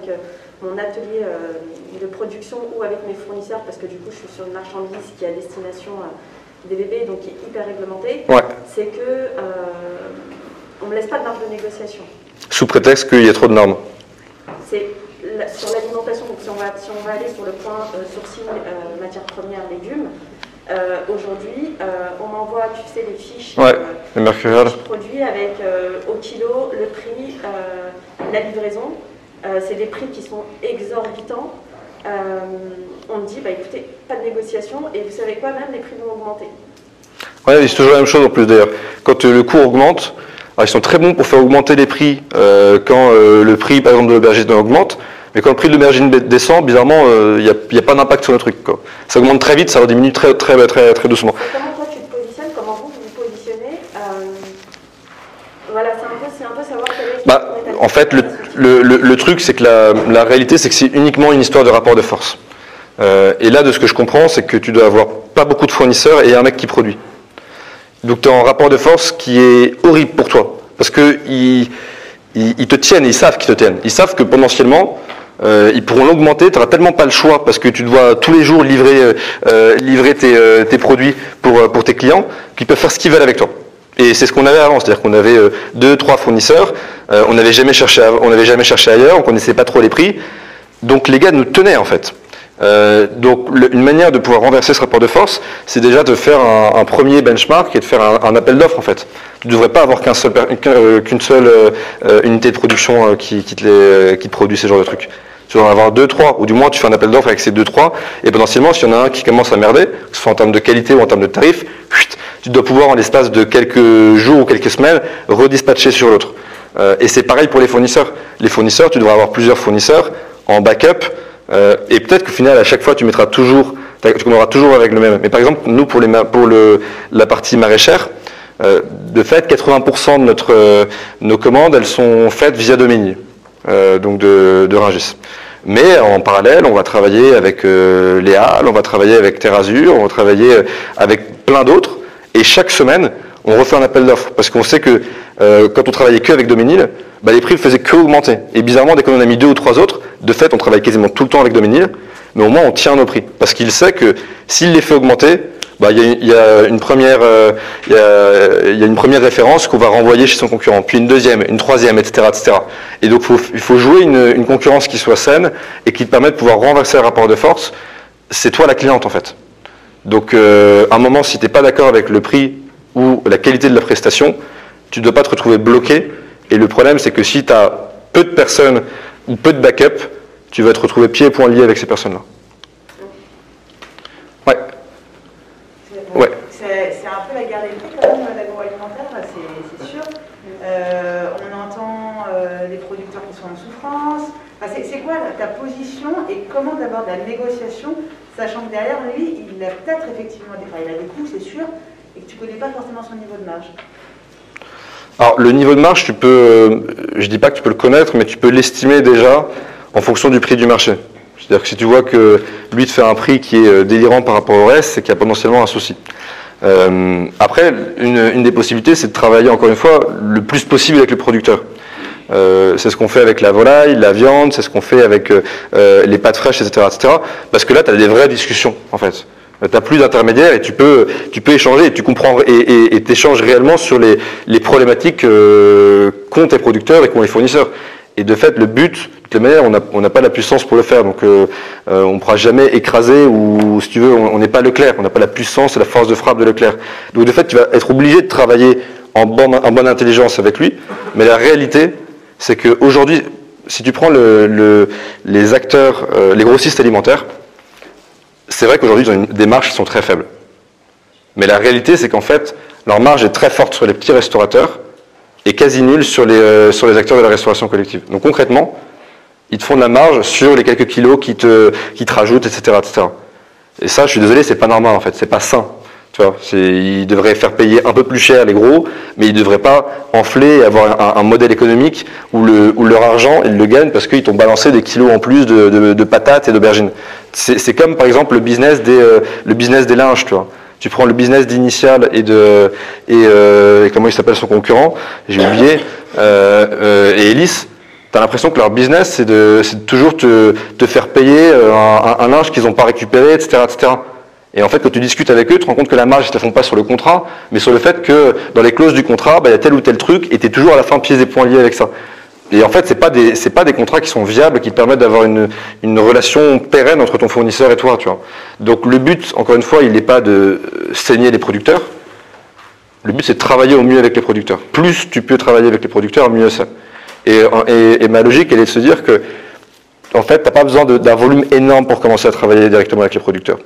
mon atelier de production ou avec mes fournisseurs, parce que du coup, je suis sur une marchandise qui est à destination des bébés, donc qui est hyper réglementé, c'est que euh, on ne me laisse pas de marge de négociation. Sous prétexte qu'il y a trop de normes. C'est sur l'alimentation, donc si on, va, si on va aller sur le point euh, sourcing euh, matières premières, légumes, euh, aujourd'hui, on m'envoie, tu sais, les fiches, ouais, les produits avec au kilo le prix, la livraison. c'est des prix qui sont exorbitants. Euh, on bah, écoutez, pas de négociation, et vous savez quoi, même les prix vont augmenter. Oui, c'est toujours la même chose en plus d'ailleurs. Quand euh, le coût augmente, ils sont très bons pour faire augmenter les prix euh, quand le prix, par exemple, de l'aubergine augmente, mais quand le prix de l'aubergine descend, bizarrement, il n'y a, pas d'impact sur le truc. Ça augmente très vite, ça rediminue très, très, très, très doucement. Comment toi tu te positionnes? Comment vous vous positionnez? Voilà, c'est un, peu, savoir quel est bah, En fait, le, le, truc, c'est que la, réalité, c'est que c'est uniquement une histoire de rapport de force. Euh, et là, de ce que je comprends, c'est que tu dois avoir pas beaucoup de fournisseurs et un mec qui produit. Donc tu as un rapport de force qui est horrible pour toi. Parce qu'ils ils, te tiennent, ils savent qu'ils te tiennent. Ils savent que potentiellement, euh, ils pourront l'augmenter, tu n'auras tellement pas le choix parce que tu dois tous les jours livrer, euh, tes, produits pour, tes clients, qu'ils peuvent faire ce qu'ils veulent avec toi. Et c'est ce qu'on avait avant, c'est-à-dire qu'on avait deux, trois fournisseurs, on n'avait jamais cherché, on jamais cherché ailleurs, on connaissait pas trop les prix, donc les gars nous tenaient en fait. Euh, donc une manière de pouvoir renverser ce rapport de force, c'est déjà de faire un, premier benchmark et de faire un, appel d'offres en fait. Tu ne devrais pas avoir qu'une seule, unité de production qui, te produit ces genres de trucs tu vas en avoir deux, trois, ou du moins tu fais un appel d'offres avec ces deux, trois, et potentiellement, s'il y en a un qui commence à merder, que ce soit en termes de qualité ou en termes de tarif, tu dois pouvoir en l'espace de quelques jours ou quelques semaines redispatcher sur l'autre. Euh, et c'est pareil pour les fournisseurs. Les fournisseurs, tu devras avoir plusieurs fournisseurs en backup, euh, et peut-être qu'au final, à chaque fois, tu mettras toujours, tu auras toujours avec le même. Mais par exemple, nous, pour, les, la partie maraîchère, euh, de fait, 80% de notre, nos commandes, elles sont faites via Domini, donc de, de. Mais en parallèle, on va travailler avec euh, Léal, on va travailler avec Terrazur, on va travailler euh, avec plein d'autres. Et chaque semaine, on refait un appel d'offres. Parce qu'on sait que euh, quand on travaillait que avec Dominil, bah, les prix ne faisaient que augmenter. Et bizarrement, dès qu'on en a mis deux ou trois autres, de fait, on travaille quasiment tout le temps avec Dominil, mais au moins on tient nos prix. Parce qu'il sait que s'il les fait augmenter, bah, il y, a une première, euh, une première référence qu'on va renvoyer chez son concurrent, puis une deuxième, une troisième, etc., etc. Et donc il faut jouer une, concurrence qui soit saine et qui te permette de pouvoir renverser le rapport de force. C'est toi la cliente en fait. Donc euh, à un moment, si tu n'es pas d'accord avec le prix ou la qualité de la prestation, tu ne dois pas te retrouver bloqué. Et le problème, c'est que si tu as peu de personnes ou peu de backup, tu vas te retrouver pieds et poings liés avec ces personnes-là. C'est un peu la guerre des prix quand même, l'agroalimentaire, c'est sûr. Euh, on entend euh, les producteurs qui sont en souffrance. c'est quoi ta position et comment d'abord la négociation, sachant que derrière lui, il a peut-être effectivement des, il a des coûts, c'est sûr, et que tu ne connais pas forcément son niveau de marge. Alors le niveau de marge, tu peux, euh, je dis pas que tu peux le connaître, mais tu peux l'estimer déjà en fonction du prix du marché. C'est-à-dire que si tu vois que lui te fait un prix qui est délirant par rapport au reste, c'est qu'il y a potentiellement un souci. Euh, après, une, des possibilités, c'est de travailler encore une fois le plus possible avec le producteur. Euh, c'est ce qu'on fait avec la volaille, la viande, c'est ce qu'on fait avec euh, les pâtes fraîches, etc., etc. Parce que là, tu as des vraies discussions, en fait. Tu n'as plus d'intermédiaire et tu peux, tu peux échanger et tu comprends et t'échanges réellement sur les, problématiques qu'ont tes producteurs et qu'ont les fournisseurs. Et de fait, le but, de toute manière, on n'a pas la puissance pour le faire. Donc, euh, euh, on ne pourra jamais écraser ou, si tu veux, on n'est pas Leclerc. On n'a pas la puissance et la force de frappe de Leclerc. Donc, de fait, tu vas être obligé de travailler en bonne, en bonne intelligence avec lui. Mais la réalité, c'est qu'aujourd'hui, si tu prends le, les acteurs, euh, les grossistes alimentaires, c'est vrai qu'aujourd'hui, ils ont une, des marges qui sont très faibles. Mais la réalité, c'est qu'en fait, leur marge est très forte sur les petits restaurateurs est quasi nul sur les, euh, sur les acteurs de la restauration collective. Donc concrètement, ils te font de la marge sur les quelques kilos qui te, qui te rajoutent, etc., etc. Et ça, je suis désolé, c'est pas normal en fait, c'est pas sain. Tu vois, ils devraient faire payer un peu plus cher les gros, mais ils devraient pas enfler et avoir un, modèle économique où, le, où, leur argent, ils le gagnent parce qu'ils t'ont balancé des kilos en plus de, de, patates et d'aubergines. C'est comme par exemple le business des, euh, le business des linges, tu vois tu prends le business d'Initial et de euh, et, comment il s'appelle son concurrent, j'ai oublié, euh, euh, et Elis, tu as l'impression que leur business c'est de, toujours te, faire payer un, linge qu'ils n'ont pas récupéré, etc., etc. Et en fait, quand tu discutes avec eux, tu te rends compte que la marge, ils ne te font pas sur le contrat, mais sur le fait que dans les clauses du contrat, bah, il y a tel ou tel truc, et tu es toujours à la fin pieds et poings liés avec ça. Et en fait, ce n'est pas, des contrats qui sont viables, qui permettent d'avoir une, relation pérenne entre ton fournisseur et toi. Tu vois. Donc le but, encore une fois, il n'est pas de saigner les producteurs. Le but, c'est de travailler au mieux avec les producteurs. Plus tu peux travailler avec les producteurs, mieux c'est. Et, ma logique, elle est de se dire que, en fait, tu n'as pas besoin d'un volume énorme pour commencer à travailler directement avec les producteurs.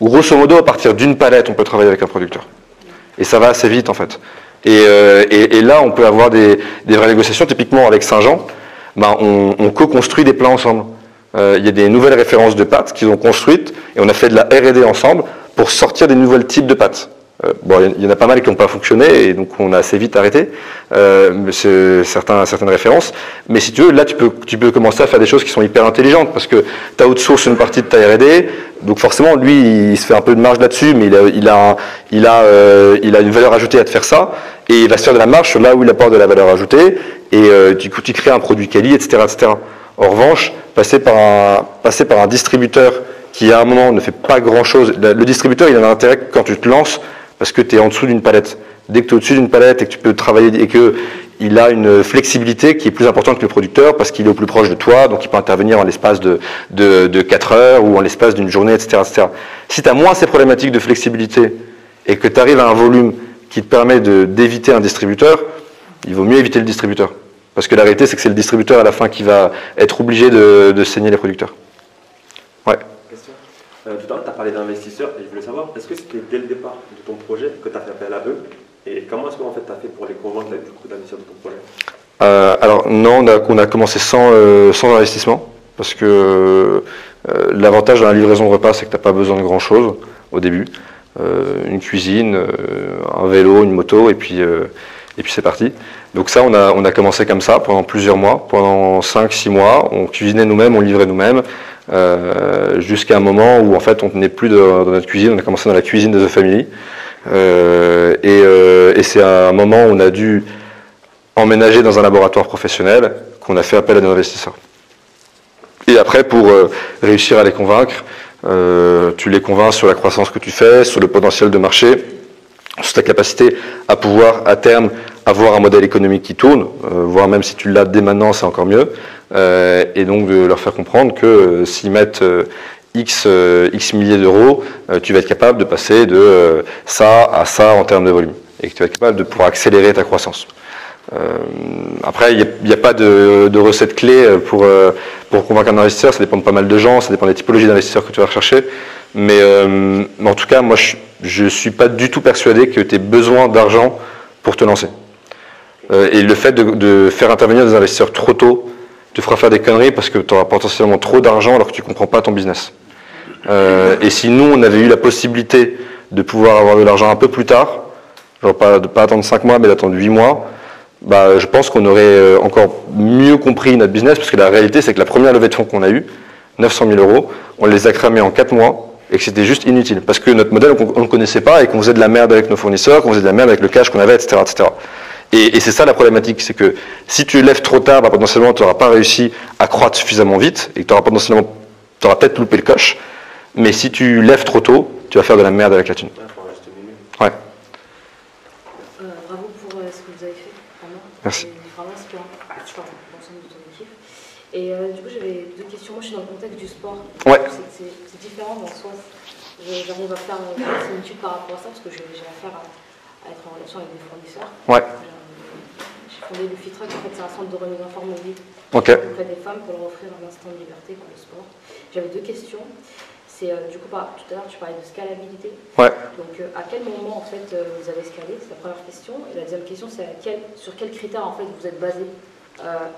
Grosso modo, à partir d'une palette, on peut travailler avec un producteur. Et ça va assez vite, en fait. Euh, et, là, on peut avoir des, vraies négociations. Typiquement, avec Saint-Jean, ben, on, co-construit des plans ensemble. Euh, il y a des nouvelles références de pâtes qu'ils ont construites et on a fait de la R&D ensemble pour sortir des nouveaux types de pâtes. Euh, bon, il y en a pas mal qui n'ont pas fonctionné et donc on a assez vite arrêté euh, certains, certaines références. Mais si tu veux, là tu peux, tu peux commencer à faire des choses qui sont hyper intelligentes parce que tu as outsource une partie de ta R&D, donc forcément lui il se fait un peu de marge là-dessus, mais il a, il a, il a, euh, il a une valeur ajoutée à te faire ça et il va se faire de la marge là où il apporte de la valeur ajoutée et euh, du coup tu crées un produit quali, etc., etc. En revanche, passer par un, passer par un distributeur qui à un moment ne fait pas grand chose, le distributeur il a un intérêt quand tu te lances parce que tu es en dessous d'une palette. Dès que tu es au-dessus d'une palette et que tu peux travailler et que il a une flexibilité qui est plus importante que le producteur parce qu'il est au plus proche de toi, donc il peut intervenir en l'espace de, de, 4 heures ou en l'espace d'une journée, etc.. Si tu as moins ces problématiques de flexibilité et que tu arrives à un volume qui te permet d'éviter un distributeur, il vaut mieux éviter le distributeur. Parce que la réalité, c'est que c'est le distributeur à la fin qui va être obligé de saigner les producteurs. Euh, tout à l'heure, tu as parlé d'investisseurs et je voulais savoir, est-ce que c'était dès le départ de ton projet que tu as fait appel à eux Et comment est-ce que en fait, tu as fait pour les convaincre du coup d'investir dans ton projet? Euh, Alors non, on a, commencé sans, euh, sans investissement parce que l'avantage dans la livraison de repas, c'est que tu n'as pas besoin de grand-chose au début. une cuisine, un vélo, une moto et puis, et puis c'est parti. Donc ça, on a, on a commencé comme ça pendant plusieurs mois, pendant 5-6 mois. On cuisinait nous-mêmes, on livrait nous-mêmes. Euh, jusqu'à un moment où en fait on n'est plus dans notre cuisine, on a commencé dans la cuisine de The Family. Euh, euh, et, c'est à un moment où on a dû emménager dans un laboratoire professionnel qu'on a fait appel à des investisseurs. Et après, pour réussir à les convaincre, tu les convaincs sur la croissance que tu fais, sur le potentiel de marché, sur ta capacité à pouvoir à terme avoir un modèle économique qui tourne, voire même si tu l'as dès maintenant, c'est encore mieux. Euh, et donc de leur faire comprendre que euh, s'ils mettent euh, X, X milliers d'euros, tu vas être capable de passer de ça à ça en termes de volume. Et que tu vas être capable de pouvoir accélérer ta croissance. après, il n'y a, pas de, de, recette clé pour, pour convaincre un investisseur. Ça dépend de pas mal de gens, ça dépend des typologies d'investisseurs que tu vas rechercher. Mais, en tout cas, moi, je ne suis pas du tout persuadé que tu aies besoin d'argent pour te lancer. et le fait de, faire intervenir des investisseurs trop tôt, tu feras faire des conneries parce que tu auras potentiellement trop d'argent alors que tu ne comprends pas ton business. Euh, et si nous, on avait eu la possibilité de pouvoir avoir de l'argent un peu plus tard, genre pas, de pas attendre 5 mois, mais d'attendre 8 mois, bah, je pense qu'on aurait euh, encore mieux compris notre business, parce que la réalité, c'est que la première levée de fonds qu'on a eue, 900 000 euros, on les a cramés en 4 mois, et que c'était juste inutile, parce que notre modèle, on ne le connaissait pas, et qu'on faisait de la merde avec nos fournisseurs, qu'on faisait de la merde avec le cash qu'on avait, etc. etc. Et, et c'est ça la problématique, c'est que si tu lèves trop tard, bah, potentiellement tu n'auras pas réussi à croître suffisamment vite et que tu auras potentiellement, tu auras peut-être loupé le coche. Mais si tu lèves trop tôt, tu vas faire de la merde avec la thune. Ouais, faut en rester au milieu. Ouais. Euh, bravo pour euh, ce que vous avez fait, vraiment. Merci. C'est vraiment inspirant, pardon, l'ensemble de ton équipe. Et euh, du coup, j'avais deux questions. Moi, je suis dans le contexte du sport. Ouais. C'est- différent dans le sens, je- j'arrive à faire euh, une similitude par rapport à ça, parce que j'ai affaire à, à être en relation avec des fournisseurs. Ouais. J'ai- J'ai fondé le Fitruck, en fait, c'est un centre de remise en forme mobile Ok. auprès des femmes pour leur offrir un instant de liberté pour le sport. J'avais deux questions. C'est euh, du coup, par- tout à l'heure, tu parlais de scalabilité. Ouais. Donc, euh, à quel moment en fait euh, vous avez scalé? C'est la première question. Et la deuxième question, c'est quel- sur quels critères en fait vous êtes basé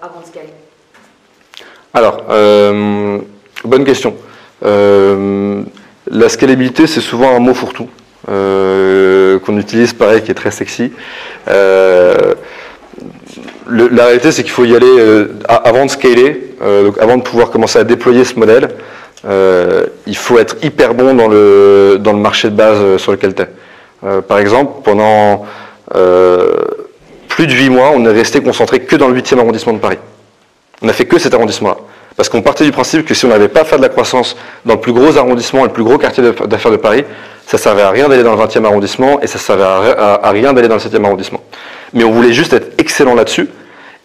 avant de scaler? Alors, bonne question. La scalabilité, c'est souvent un mot fourre-tout euh, qu'on utilise, pareil, qui est très sexy. Euh, le- la réalité, c'est qu'il faut y aller euh, avant de scaler, donc avant de pouvoir commencer à déployer ce modèle. Euh, il faut être hyper bon dans le, dans le marché de base euh, sur lequel tu es. par exemple, pendant euh, plus de 8 mois, on est resté concentré que dans le 8e arrondissement de Paris. On n'a fait que cet arrondissement-là. Parce qu'on partait du principe que si on n'avait pas fait de la croissance dans le plus gros arrondissement, le plus gros quartier d'affaires de Paris, ça servait à rien d'aller dans le 20e arrondissement et ça servait à, ri- à- à rien d'aller dans le 7e arrondissement. Mais on voulait juste être excellent là-dessus.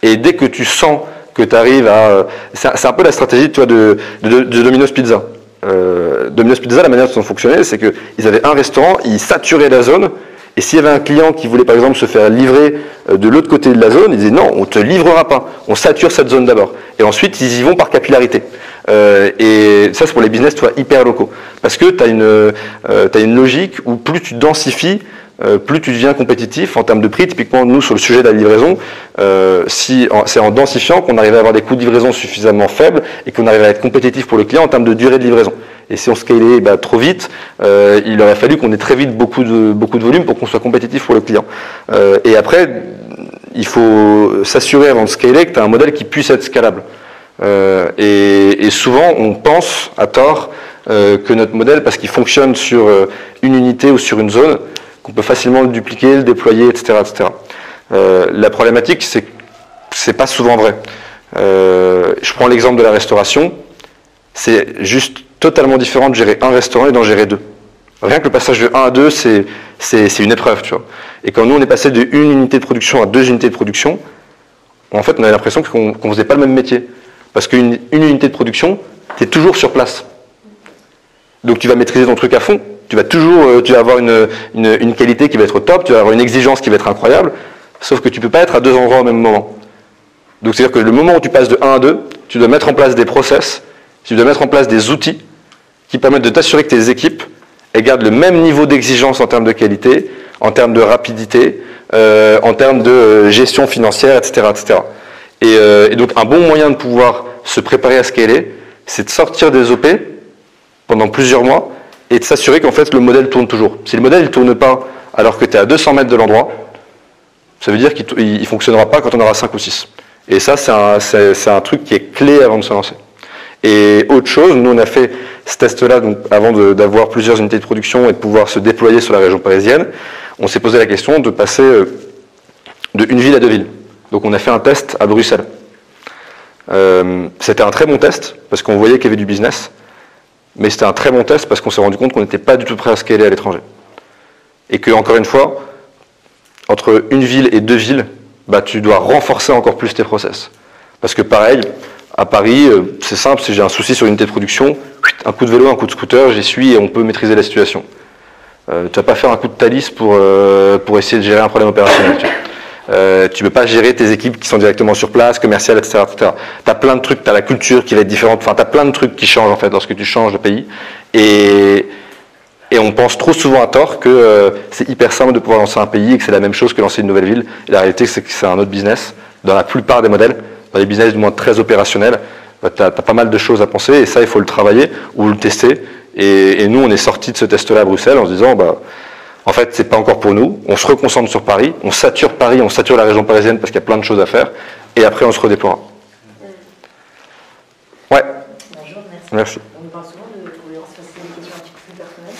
Et dès que tu sens que tu arrives à... euh, C'est un- c'est un peu la stratégie tu vois, de, de- de Domino's Pizza. Euh, Domino's Pizza, la manière dont ils ont fonctionné, c'est qu'ils avaient un restaurant, ils saturaient la zone, et s'il y avait un client qui voulait par exemple se faire livrer euh, de l'autre côté de la zone, ils disaient non, on te livrera pas, on sature cette zone d'abord. Et ensuite, ils y vont par capillarité. Euh, et ça, c'est pour les business toi, hyper locaux. Parce que tu as une, euh, t'as une logique où plus tu densifies, euh, plus tu deviens compétitif en termes de prix. Typiquement, nous, sur le sujet de la livraison, euh, si, c'est en densifiant qu'on arrive à avoir des coûts de livraison suffisamment faibles et qu'on arrive à être compétitif pour le client en termes de durée de livraison. Et si on scalait bah, trop vite, euh, il aurait fallu qu'on ait très vite beaucoup de, beaucoup de volume pour qu'on soit compétitif pour le client. Euh, et après, il faut s'assurer avant de scaler que tu as un modèle qui puisse être scalable. Euh, et, et souvent, on pense à tort euh, que notre modèle, parce qu'il fonctionne sur euh, une unité ou sur une zone, qu'on peut facilement le dupliquer, le déployer, etc. etc. Euh, la problématique, c'est que c'est pas souvent vrai. Euh, je prends l'exemple de la restauration. C'est juste totalement différent de gérer un restaurant et d'en gérer deux. Rien que le passage de 1 à 2, c'est, une épreuve, tu vois. Et quand nous, on est passé de une unité de production à deux unités de production, en fait, on avait l'impression qu'on ne faisait pas le même métier. Parce qu'une une unité de production, tu es toujours sur place. Donc tu vas maîtriser ton truc à fond. Tu vas toujours euh, tu vas avoir une, une, qualité qui va être top, tu vas avoir une exigence qui va être incroyable. Sauf que tu peux pas être à deux endroits au même moment. Donc c'est-à-dire que le moment où tu passes de 1 à 2, tu dois mettre en place des process, tu dois mettre en place des outils qui permettent de t'assurer que tes équipes elles gardent le même niveau d'exigence en termes de qualité, en termes de rapidité, euh, en termes de euh, gestion financière, etc. etc. Et, donc un bon moyen de pouvoir se préparer à scaler, c'est de sortir des OP pendant plusieurs mois et de s'assurer qu'en fait le modèle tourne toujours. Si le modèle ne tourne pas alors que tu es à 200 mètres de l'endroit, ça veut dire qu'il ne fonctionnera pas quand on aura 5 ou 6. Et ça, c'est un, truc qui est clé avant de se lancer. Et autre chose, nous on a fait ce test-là donc avant d'avoir plusieurs unités de production et de pouvoir se déployer sur la région parisienne. On s'est posé la question de passer euh, de une ville à deux villes. Donc on a fait un test à Bruxelles. Euh, c'était un très bon test parce qu'on voyait qu'il y avait du business, mais c'était un très bon test parce qu'on s'est rendu compte qu'on n'était pas du tout prêt à scaler à l'étranger. Et que encore une fois, entre une ville et deux villes, bah, tu dois renforcer encore plus tes process. Parce que pareil, à Paris, euh, c'est simple, si j'ai un souci sur une unité de production, un coup de vélo, un coup de scooter, j'y suis et on peut maîtriser la situation. Euh, tu vas pas faire un coup de Thalys pour, euh, pour essayer de gérer un problème opérationnel. Ne peux pas gérer tes équipes qui sont directement sur place, commerciales, etc. etc. Tu as plein de trucs, tu as la culture qui va être différente, enfin tu as plein de trucs qui changent en fait lorsque tu changes de pays. Et, et on pense trop souvent à tort que euh, c'est hyper simple de pouvoir lancer un pays et que c'est la même chose que lancer une nouvelle ville. La réalité, c'est que c'est un autre business. Dans la plupart des modèles, dans les business du moins très opérationnels, bah, tu as, pas mal de choses à penser et ça, il faut le travailler ou le tester. Et, et nous, on est sorti de ce test-là à Bruxelles en se disant, bah, en fait, c'est pas encore pour nous. On se reconcentre sur Paris, on sature Paris, on sature la région parisienne parce qu'il y a plein de choses à faire. Et après, on se redéploiera. Ouais, Bonjour, merci. merci. On parle souvent de cohérence, enfin, c'est une question un petit peu plus personnelle.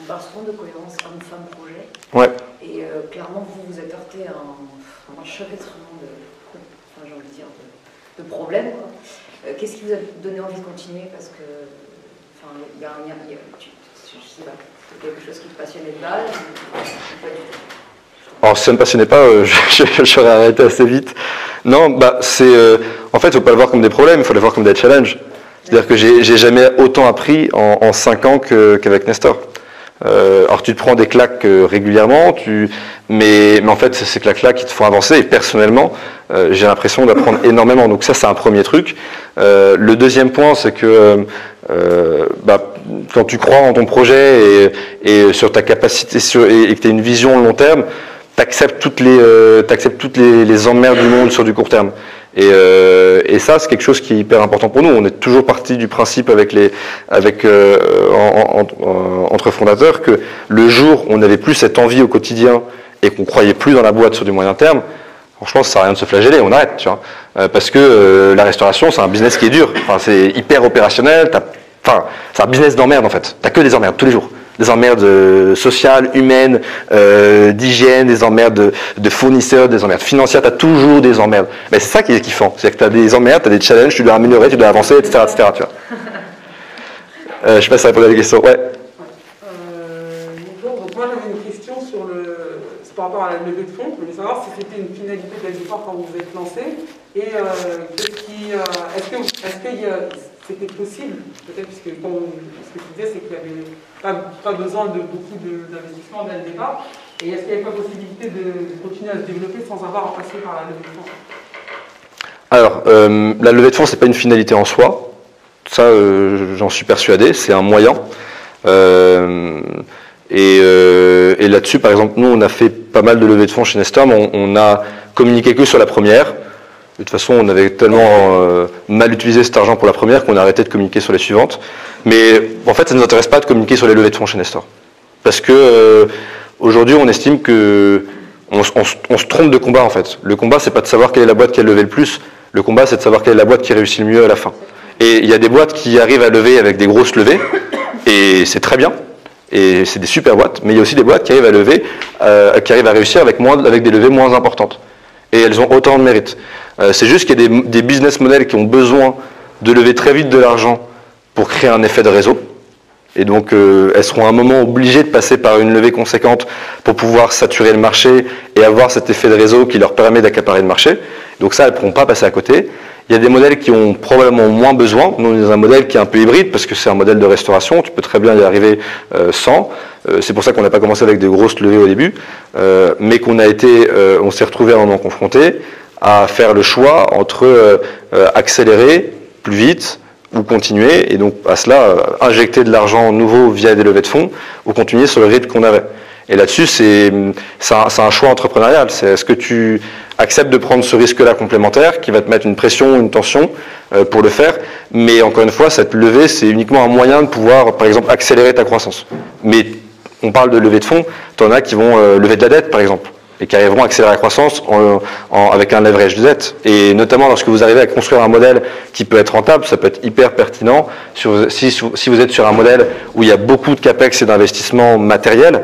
On parle souvent de cohérence homme-femme-projet. Ouais. Et euh, clairement, vous vous êtes heurté à un, un enchevêtrement de, enfin, j'ai envie de dire, de, de problèmes. Euh, Qu'est-ce qui vous a donné envie de continuer? Parce que, enfin, il y a, y a- il y a- tu- je sais pas, c'est quelque chose qui te passionnait de base si ça ne passionnait pas, euh, je- j'aurais arrêté assez vite. Non, bah c'est euh, en fait, faut pas le voir comme des problèmes, il faut le voir comme des challenges. C'est-à-dire que j'ai jamais autant appris en, en cinq ans que- qu'avec Nestor. Euh, alors tu te prends des claques euh, régulièrement, tu, mais, mais en fait c'est ces claques-là qui te font avancer. Et personnellement, euh, j'ai l'impression d'apprendre énormément. Donc ça c'est un premier truc. Euh, le deuxième point, c'est que euh, bah, quand tu crois en ton projet et, et sur ta capacité sur, et, et que tu as une vision long terme, tu acceptes toutes, les, euh, t'acceptes toutes les, les emmerdes du monde sur du court terme. Et, euh, et ça, c'est quelque chose qui est hyper important pour nous. On est toujours parti du principe avec les, avec, euh, en- en- en- entre fondateurs que le jour où on n'avait plus cette envie au quotidien et qu'on croyait plus dans la boîte sur du moyen terme, franchement, ça sert à rien de se flageller, on arrête, tu vois. Euh, parce que la restauration, c'est un business qui est dur. Enfin, c'est hyper opérationnel. Enfin, c'est un business d'emmerde en fait. T'as que des emmerdes tous les jours. Des emmerdes euh, sociales, humaines, euh, d'hygiène, des emmerdes de, de fournisseurs, des emmerdes financières. T'as toujours des emmerdes. Mais c'est ça qui est kiffant. C'est que t'as des emmerdes, t'as des challenges, tu dois améliorer, tu dois avancer, etc., etc. Tu vois. Euh, je sais pas si ça répond à la question. Ouais. Bonjour, donc moi j'avais une question sur le, c'est par rapport à la levée de fonds. Je voulais savoir si c'était une finalité le départ quand vous vous êtes lancé et euh, qu'est-ce qui, euh, est-ce que, est-ce que il y a- c'était possible, peut-être puisque ce que tu disais c'est qu'il n'y avait pas, besoin de beaucoup d'investissement dès le départ et est-ce qu'il n'y avait pas possibilité de continuer à se développer sans avoir à passer par la levée de fonds? Alors, euh, la levée de fonds, c'est pas une finalité en soi. Ça, euh, j'en suis persuadé. C'est un moyen. Et euh, et là-dessus, par exemple, nous, on a fait pas mal de levées de fonds chez Nestor, mais on, on a communiqué que sur la première. De toute façon, on avait tellement euh, mal utilisé cet argent pour la première qu'on a arrêté de communiquer sur les suivantes. Mais en fait, ça ne nous intéresse pas de communiquer sur les levées de fonds chez Nestor. Parce que euh, aujourd'hui, on estime que on, se- trompe de combat en fait. Le combat, c'est pas de savoir quelle est la boîte qui a levé le plus. Le combat, c'est de savoir quelle est la boîte qui réussit le mieux à la fin. Et il y a des boîtes qui arrivent à lever avec des grosses levées, et c'est très bien. Et c'est des super boîtes. Mais il y a aussi des boîtes qui arrivent à lever, euh, qui arrivent à réussir avec des levées moins importantes. Et elles ont autant de mérite. Euh, c'est juste qu'il y a des, business models qui ont besoin de lever très vite de l'argent pour créer un effet de réseau. Et donc, euh, elles seront à un moment obligées de passer par une levée conséquente pour pouvoir saturer le marché et avoir cet effet de réseau qui leur permet d'accaparer le marché. Donc ça, elles ne pourront pas passer à côté. Il y a des modèles qui ont probablement moins besoin. Nous, on est dans un modèle qui est un peu hybride parce que c'est un modèle de restauration. Tu peux très bien y arriver euh, sans. Euh, c'est pour ça qu'on n'a pas commencé avec de grosses levées au début, euh, mais qu'on a été, on s'est retrouvé à un moment confronté à faire le choix entre accélérer plus vite ou continuer, et donc à cela injecter de l'argent nouveau via des levées de fonds, ou continuer sur le rythme qu'on avait. Et là-dessus, c'est c'est un, un choix entrepreneurial. C'est est-ce que tu acceptes de prendre ce risque-là complémentaire qui va te mettre une pression, une tension euh, pour le faire. Mais encore une fois, cette levée, c'est uniquement un moyen de pouvoir, par exemple, accélérer ta croissance. Mais on parle de levée de fonds, tu en as qui vont euh, lever de la dette, par exemple, et qui arriveront à accélérer la croissance avec un leverage de dette. Et notamment lorsque vous arrivez à construire un modèle qui peut être rentable, ça peut être hyper pertinent. Si, si vous êtes sur un modèle où il y a beaucoup de capex et d'investissement matériel,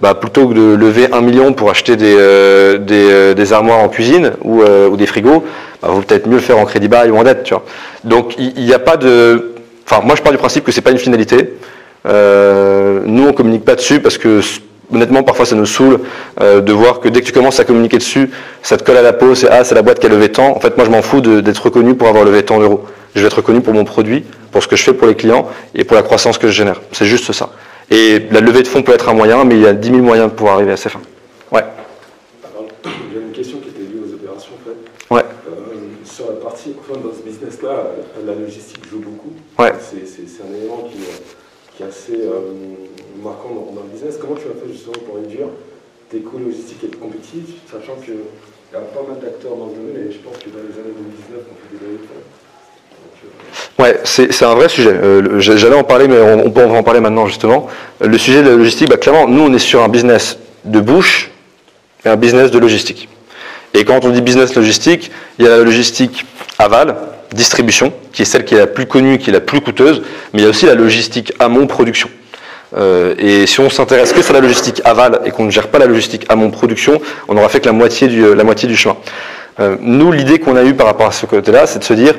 bah, plutôt que de lever un million pour acheter des, euh, des, euh, des armoires en cuisine ou, euh, ou des frigos, bah, vaut peut-être mieux le faire en crédit bail ou en dette. Tu vois. Donc il n'y a pas de... Enfin, moi je pars du principe que c'est pas une finalité. Nous on communique pas dessus parce que honnêtement parfois ça nous saoule de voir que dès que tu commences à communiquer dessus, ça te colle à la peau, c'est ah c'est la boîte qui a levé tant. En fait moi je m'en fous d'être reconnu pour avoir levé tant d'euros. Je vais être reconnu pour mon produit, pour ce que je fais pour les clients et pour la croissance que je génère. C'est juste ça. Et la levée de fonds peut être un moyen, mais il y a 10 000 moyens pour arriver à ces fins. Ouais. Pardon, J'ai une question qui était liée aux opérations en fait. Ouais. Euh, sur la partie, enfin, dans ce business-là, euh, la logistique joue beaucoup. Ouais. C'est, c'est- c'est un élément qui, euh, qui est assez euh, marquant dans, dans le business. Comment tu as fait justement pour réduire tes coûts logistiques et être compétitif, sachant qu'il y a pas mal d'acteurs dans le domaine et je pense que dans les années 2019, on fait des levées de Ouais, c'est un vrai sujet. Euh, J'allais en parler, mais on, on peut en parler maintenant justement. Le sujet de la logistique, bah, clairement, nous on est sur un business de bouche et un business de logistique. Et quand on dit business logistique, il y a la logistique aval, distribution, qui est celle qui est la plus connue, qui est la plus coûteuse, mais il y a aussi la logistique amont production. Euh, et si on s'intéresse que sur la logistique aval et qu'on ne gère pas la logistique à mon production, on n'aura fait que la moitié du, la moitié du chemin. Euh, nous, l'idée qu'on a eue par rapport à ce côté-là, c'est de se dire,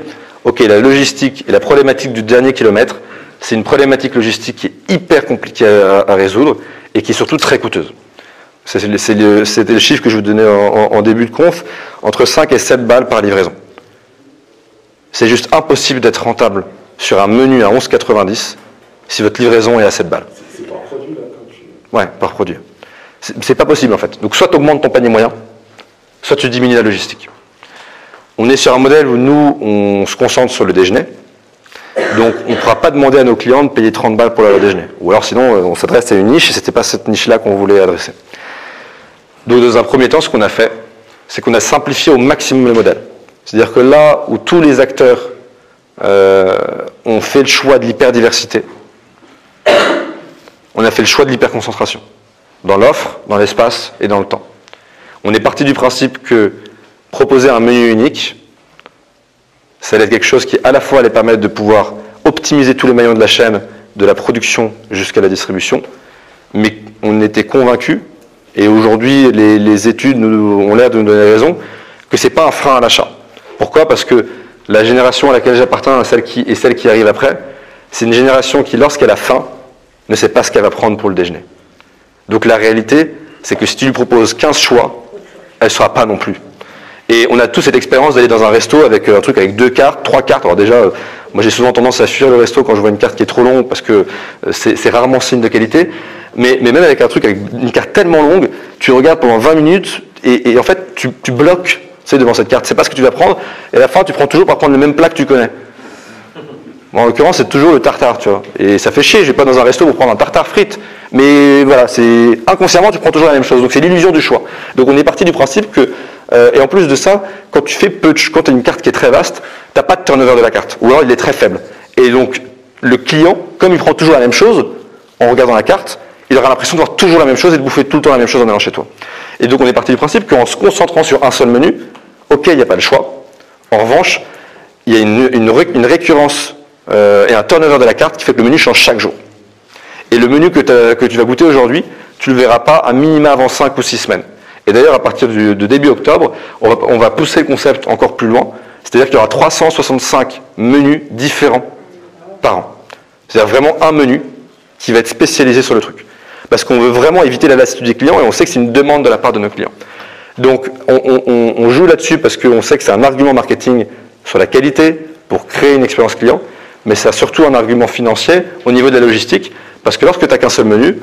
OK, la logistique et la problématique du dernier kilomètre, c'est une problématique logistique qui est hyper compliquée à, résoudre et qui est surtout très coûteuse. C'était le, chiffre que je vous donnais en, début de conf, entre 5 et 7 balles par livraison. C'est juste impossible d'être rentable sur un menu à 11,90 si votre livraison est à 7 balles. C'est par produit là. Ouais, par produit. C'est pas possible en fait. Donc soit tu augmentes ton panier moyen, soit tu diminues la logistique. On est sur un modèle où nous, on se concentre sur le déjeuner. Donc on ne pourra pas demander à nos clients de payer 30 balles pour le déjeuner. Ou alors sinon, on s'adresse à une niche et ce n'était pas cette niche-là qu'on voulait adresser. Donc dans un premier temps, ce qu'on a fait, c'est qu'on a simplifié au maximum le modèle. C'est-à-dire que là où tous les acteurs euh, ont fait le choix de l'hyperdiversité, on a fait le choix de l'hyperconcentration, dans l'offre, dans l'espace et dans le temps. On est parti du principe que proposer un menu unique, ça allait quelque chose qui à la fois allait permettre de pouvoir optimiser tous les maillons de la chaîne, de la production jusqu'à la distribution, mais on était convaincu, et aujourd'hui les, études ont l'air de nous donner raison, que ce n'est pas un frein à l'achat. Pourquoi? Parce que la génération à laquelle j'appartiens et celle qui arrive après, c'est une génération qui, lorsqu'elle a faim, ne sait pas ce qu'elle va prendre pour le déjeuner. Donc la réalité, c'est que si tu lui proposes 15 choix, elle ne sera pas non plus. Et on a tous cette expérience d'aller dans un resto avec euh, un truc avec deux cartes, trois cartes. Alors déjà, euh, moi j'ai souvent tendance à fuir le resto quand je vois une carte qui est trop longue parce que euh, c'est rarement signe de qualité. Mais, même avec un truc avec une carte tellement longue, tu regardes pendant 20 minutes et, en fait tu, bloques devant cette carte. C'est pas ce que tu vas prendre. Et à la fin, tu prends toujours pour prendre le même plat que tu connais en l'occurrence, c'est toujours le tartare, tu vois. Et ça fait chier, je vais pas dans un resto pour prendre un tartare frites. Mais voilà, c'est inconsciemment, tu prends toujours la même chose. Donc c'est l'illusion du choix. Donc on est parti du principe que, euh, et en plus de ça, quand tu fais peu quand tu as une carte qui est très vaste, tu n'as pas de turnover de la carte. Ou alors il est très faible. Et donc le client, comme il prend toujours la même chose, en regardant la carte, il aura l'impression de voir toujours la même chose et de bouffer tout le temps la même chose en allant chez toi. Et donc on est parti du principe qu'en se concentrant sur un seul menu, ok, il n'y a pas de choix. En revanche, il y a une récurrence euh, et un turnover de la carte qui fait que le menu change chaque jour. Et le menu que, tu vas goûter aujourd'hui, tu ne le verras pas à minima avant 5 ou 6 semaines. Et d'ailleurs, à partir de début octobre, on va, pousser le concept encore plus loin. C'est-à-dire qu'il y aura 365 menus différents par an. C'est-à-dire vraiment un menu qui va être spécialisé sur le truc. Parce qu'on veut vraiment éviter la lassitude des clients et on sait que c'est une demande de la part de nos clients. Donc on joue là-dessus parce qu'on sait que c'est un argument marketing sur la qualité pour créer une expérience client mais a surtout un argument financier au niveau de la logistique, parce que lorsque tu n'as qu'un seul menu,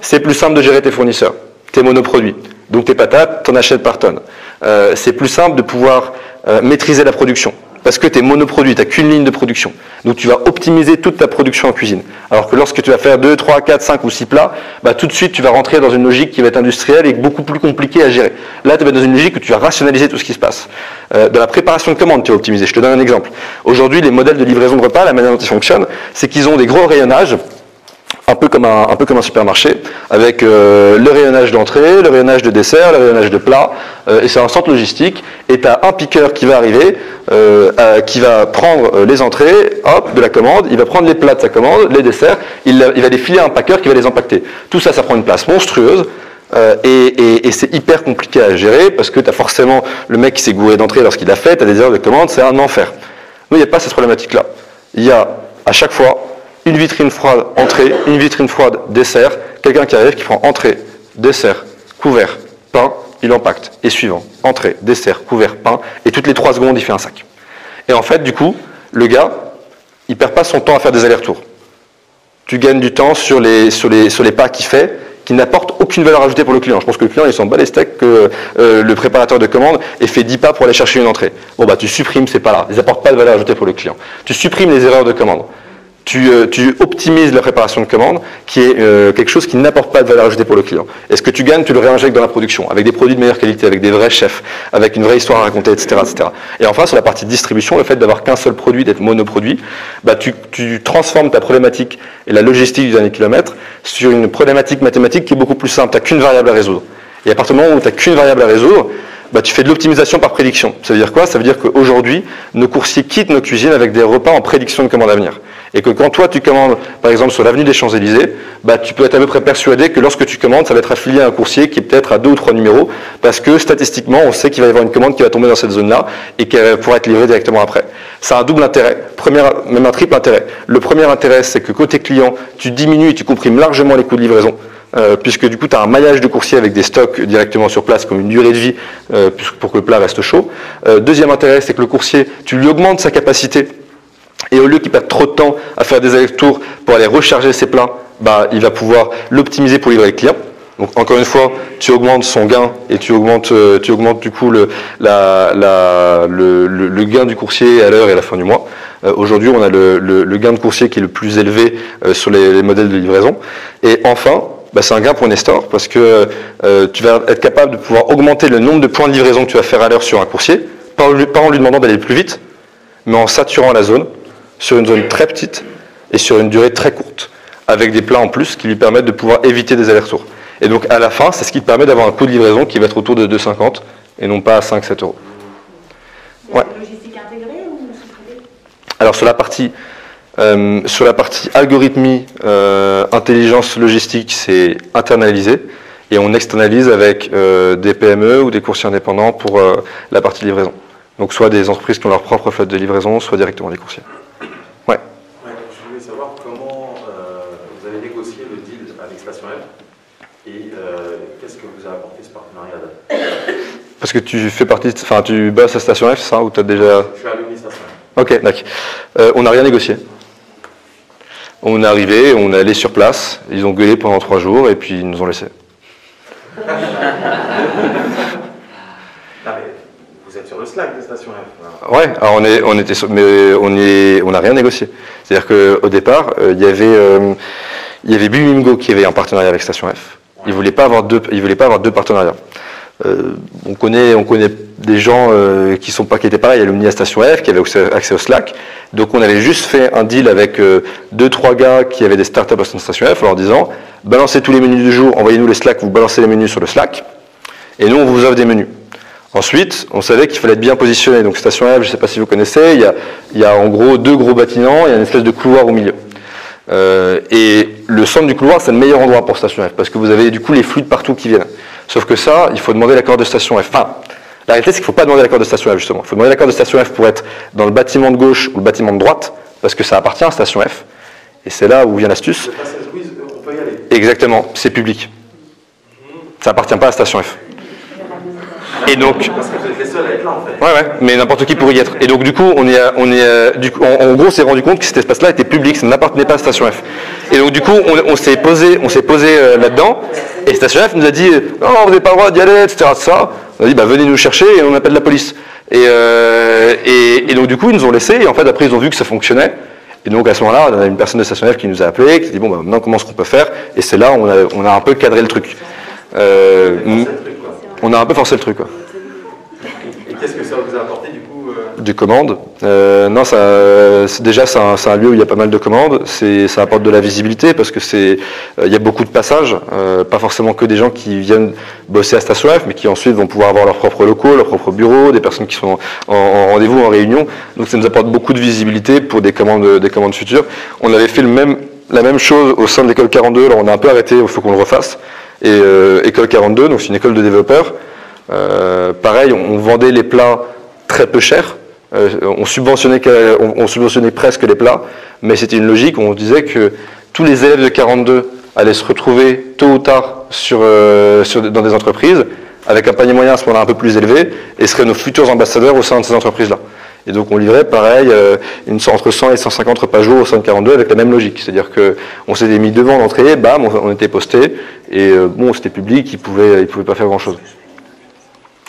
c'est plus simple de gérer tes fournisseurs, tes monoproduits. Donc tes patates, tu en achètes par tonne. Euh, c'est plus simple de pouvoir euh, maîtriser la production parce que tu es monoproduit, tu n'as qu'une ligne de production. Donc tu vas optimiser toute ta production en cuisine. Alors que lorsque tu vas faire 2, 3, 4, 5 ou 6 plats, bah, tout de suite tu vas rentrer dans une logique qui va être industrielle et beaucoup plus compliquée à gérer. Là, tu vas dans une logique où tu vas rationaliser tout ce qui se passe. Euh, dans la préparation de commandes, tu vas optimiser. Je te donne un exemple. Aujourd'hui, les modèles de livraison de repas, la manière dont ils fonctionnent, c'est qu'ils ont des gros rayonnages un peu comme un, un, peu comme un supermarché, avec euh, le rayonnage d'entrée, le rayonnage de dessert, le rayonnage de plat, euh, et c'est un centre logistique, et tu as un piqueur qui va arriver, euh, qui va prendre les entrées, hop, de la commande, il va prendre les plats de sa commande, les desserts, il, va les filer à un packer qui va les impacter. Tout ça, ça prend une place monstrueuse, et, et, et c'est hyper compliqué à gérer, parce que tu forcément le mec qui s'est gouré d'entrée lorsqu'il a fait, tu as des erreurs de commande, c'est un enfer. Nous, il n'y a pas cette problématique-là. Il y a, à chaque fois, une vitrine froide entrée, une vitrine froide dessert, quelqu'un qui arrive qui prend entrée, dessert, couvert, pain, il impacte. Et suivant, entrée, dessert, couvert, pain, et toutes les trois secondes il fait un sac. Et en fait, du coup, le gars, il perd pas son temps à faire des allers-retours. Tu gagnes du temps sur les pas qu'il fait, qui n'apportent aucune valeur ajoutée pour le client. Je pense que le client, il s'en bat les steaks que euh, le préparateur de commande ait fait 10 pas pour aller chercher une entrée. Bon, bah, tu supprimes ces pas-là. Ils n'apportent pas de valeur ajoutée pour le client. Tu supprimes les erreurs de commande. Euh, tu, optimises la préparation de commande, qui est euh, quelque chose qui n'apporte pas de valeur ajoutée pour le client. Et ce que tu gagnes, tu le réinjectes dans la production, avec des produits de meilleure qualité, avec des vrais chefs, avec une vraie histoire à raconter, etc. etc. Et enfin, sur la partie distribution, le fait d'avoir qu'un seul produit, d'être monoproduit, bah, tu, tu, transformes ta problématique et la logistique du dernier kilomètre sur une problématique mathématique qui est beaucoup plus simple. Tu n'as qu'une variable à résoudre. Et à partir du moment où tu n'as qu'une variable à résoudre, bah, tu fais de l'optimisation par prédiction. Ça veut dire quoi? Ça veut dire qu'aujourd'hui, nos coursiers quittent nos cuisines avec des repas en prédiction de commande à venir. Et que quand toi tu commandes, par exemple sur l'avenue des Champs-Élysées, bah, tu peux être à peu près persuadé que lorsque tu commandes, ça va être affilié à un coursier qui est peut-être à deux ou trois numéros, parce que statistiquement, on sait qu'il va y avoir une commande qui va tomber dans cette zone-là et qui pourra être livrée directement après. Ça a un double intérêt, premier, même un triple intérêt. Le premier intérêt, c'est que côté client, tu diminues et tu comprimes largement les coûts de livraison. Euh, puisque du coup tu as un maillage de coursier avec des stocks directement sur place comme une durée de vie euh, pour que le plat reste chaud. Euh, deuxième intérêt, c'est que le coursier, tu lui augmentes sa capacité et au lieu qu'il perde trop de temps à faire des allers-retours pour aller recharger ses plats, bah, il va pouvoir l'optimiser pour livrer le client. Donc encore une fois, tu augmentes son gain et tu augmentes, tu augmentes du coup le, le, gain du coursier à l'heure et à la fin du mois. Aujourd'hui, on a le, gain de coursier qui est le plus élevé sur les, les modèles de livraison. Et enfin, bah, c'est un gain pour Nestor parce que euh, tu vas être capable de pouvoir augmenter le nombre de points de livraison que tu vas faire à l'heure sur un coursier, pas, en lui demandant d'aller plus vite, mais en saturant la zone sur une zone très petite et sur une durée très courte, avec des plats en plus qui lui permettent de pouvoir éviter des allers-retours. Et donc à la fin, c'est ce qui te permet d'avoir un coût de livraison qui va être autour de 2,50 et non pas à 5-7 euros. Ouais. Logistique intégrée ou Alors sur la partie euh, sur la partie algorithmie, euh, intelligence logistique, c'est internalisé et on externalise avec euh, des PME ou des coursiers indépendants pour la partie livraison. Donc soit des entreprises qui ont leur propre flotte de livraison, soit directement des coursiers. Ouais. je voulais savoir comment vous avez négocié le deal avec Station F et qu'est-ce que vous a apporté ce partenariat Parce que tu fais partie, enfin tu bosses à Station F, ça, ou tu as déjà... Je suis à Station F. Ok, d'accord. on n'a rien négocié. On est arrivé, on est allé sur place, ils ont gueulé pendant trois jours et puis ils nous ont laissé. Ah, vous êtes sur le Slack de Station F. Ouais, alors on est, on était, mais on est, on n'a rien négocié. C'est-à-dire qu'au départ, euh, il y avait, euh, il y avait Bimingo qui avait un partenariat avec Station F. Ils voulaient pas avoir deux, ils voulaient pas avoir deux partenariats. Euh, on connaît, on connaît des gens euh, qui sont pas qui étaient pareils à Station F, qui avaient accès au Slack. Donc on avait juste fait un deal avec euh, deux trois gars qui avaient des startups à Station F en leur disant balancez tous les menus du jour, envoyez-nous les Slack, vous balancez les menus sur le Slack, et nous on vous offre des menus. Ensuite, on savait qu'il fallait être bien positionné. Donc Station F, je ne sais pas si vous connaissez, il y, a, en gros deux gros bâtiments, il y a une espèce de couloir au milieu. Et le centre du couloir, c'est le meilleur endroit pour Station F, parce que vous avez du coup les flux de partout qui viennent. Sauf que ça, il faut demander l'accord de Station F. Enfin, la réalité, c'est qu'il ne faut pas demander l'accord de Station F, justement. Il faut demander l'accord de Station F pour être dans le bâtiment de gauche ou le bâtiment de droite, parce que ça appartient à Station F. Et c'est là où vient l'astuce. Exactement, c'est public. Ça appartient pas à Station F. Et donc. Parce que vous êtes les seuls à être là, en fait. Ouais, ouais, mais n'importe qui pourrait y être. Et donc, du coup, on est, on est, du coup, en, gros, on s'est rendu compte que cet espace-là était public, ça n'appartenait pas à Station F. Et donc, du coup, on, s'est posé, on s'est posé euh, là-dedans, et Station F nous a dit, non, vous n'avez pas le droit d'y aller, etc., ça. On a dit, bah, venez nous chercher, et on appelle la police. Et, euh, et, et, donc, du coup, ils nous ont laissé, et en fait, après, ils ont vu que ça fonctionnait. Et donc, à ce moment-là, on a une personne de Station F qui nous a appelé, qui a dit, bon, bah, maintenant, comment est-ce qu'on peut faire? Et c'est là où on a, on a un peu cadré le truc. Euh, on a un peu forcé le truc, quoi. Qu'est-ce que ça vous a apporté du coup euh Du commande. Euh, non, ça, déjà c'est un, un, lieu où il y a pas mal de commandes. Ça apporte de la visibilité parce que c'est, euh, il y a beaucoup de passages, pas forcément que des gens qui viennent bosser à Station F, mais qui ensuite vont pouvoir avoir leurs propres locaux, leurs propres bureaux, des personnes qui sont en, rendez-vous, en réunion. Donc ça nous apporte beaucoup de visibilité pour des commandes, des commandes futures. On avait fait le même, la même chose au sein de l'école 42. Alors on a un peu arrêté, il faut qu'on le refasse. Et école 42, donc c'est une école de développeurs. Euh, pareil, on, vendait les plats très peu chers. Euh, on, subventionnait, on, subventionnait presque les plats, mais c'était une logique. On disait que tous les élèves de 42 allaient se retrouver tôt ou tard euh, dans des entreprises avec un panier moyen à ce moment-là un peu plus élevé et seraient nos futurs ambassadeurs au sein de ces entreprises-là. Et donc on livrait pareil une, entre 100 et 150 repas jour au sein de 42 avec la même logique. C'est-à-dire qu'on s'était mis devant l'entrée, bam, on, était posté, et bon, c'était public, ils ne pouvaient, ils pouvaient pas faire grand-chose.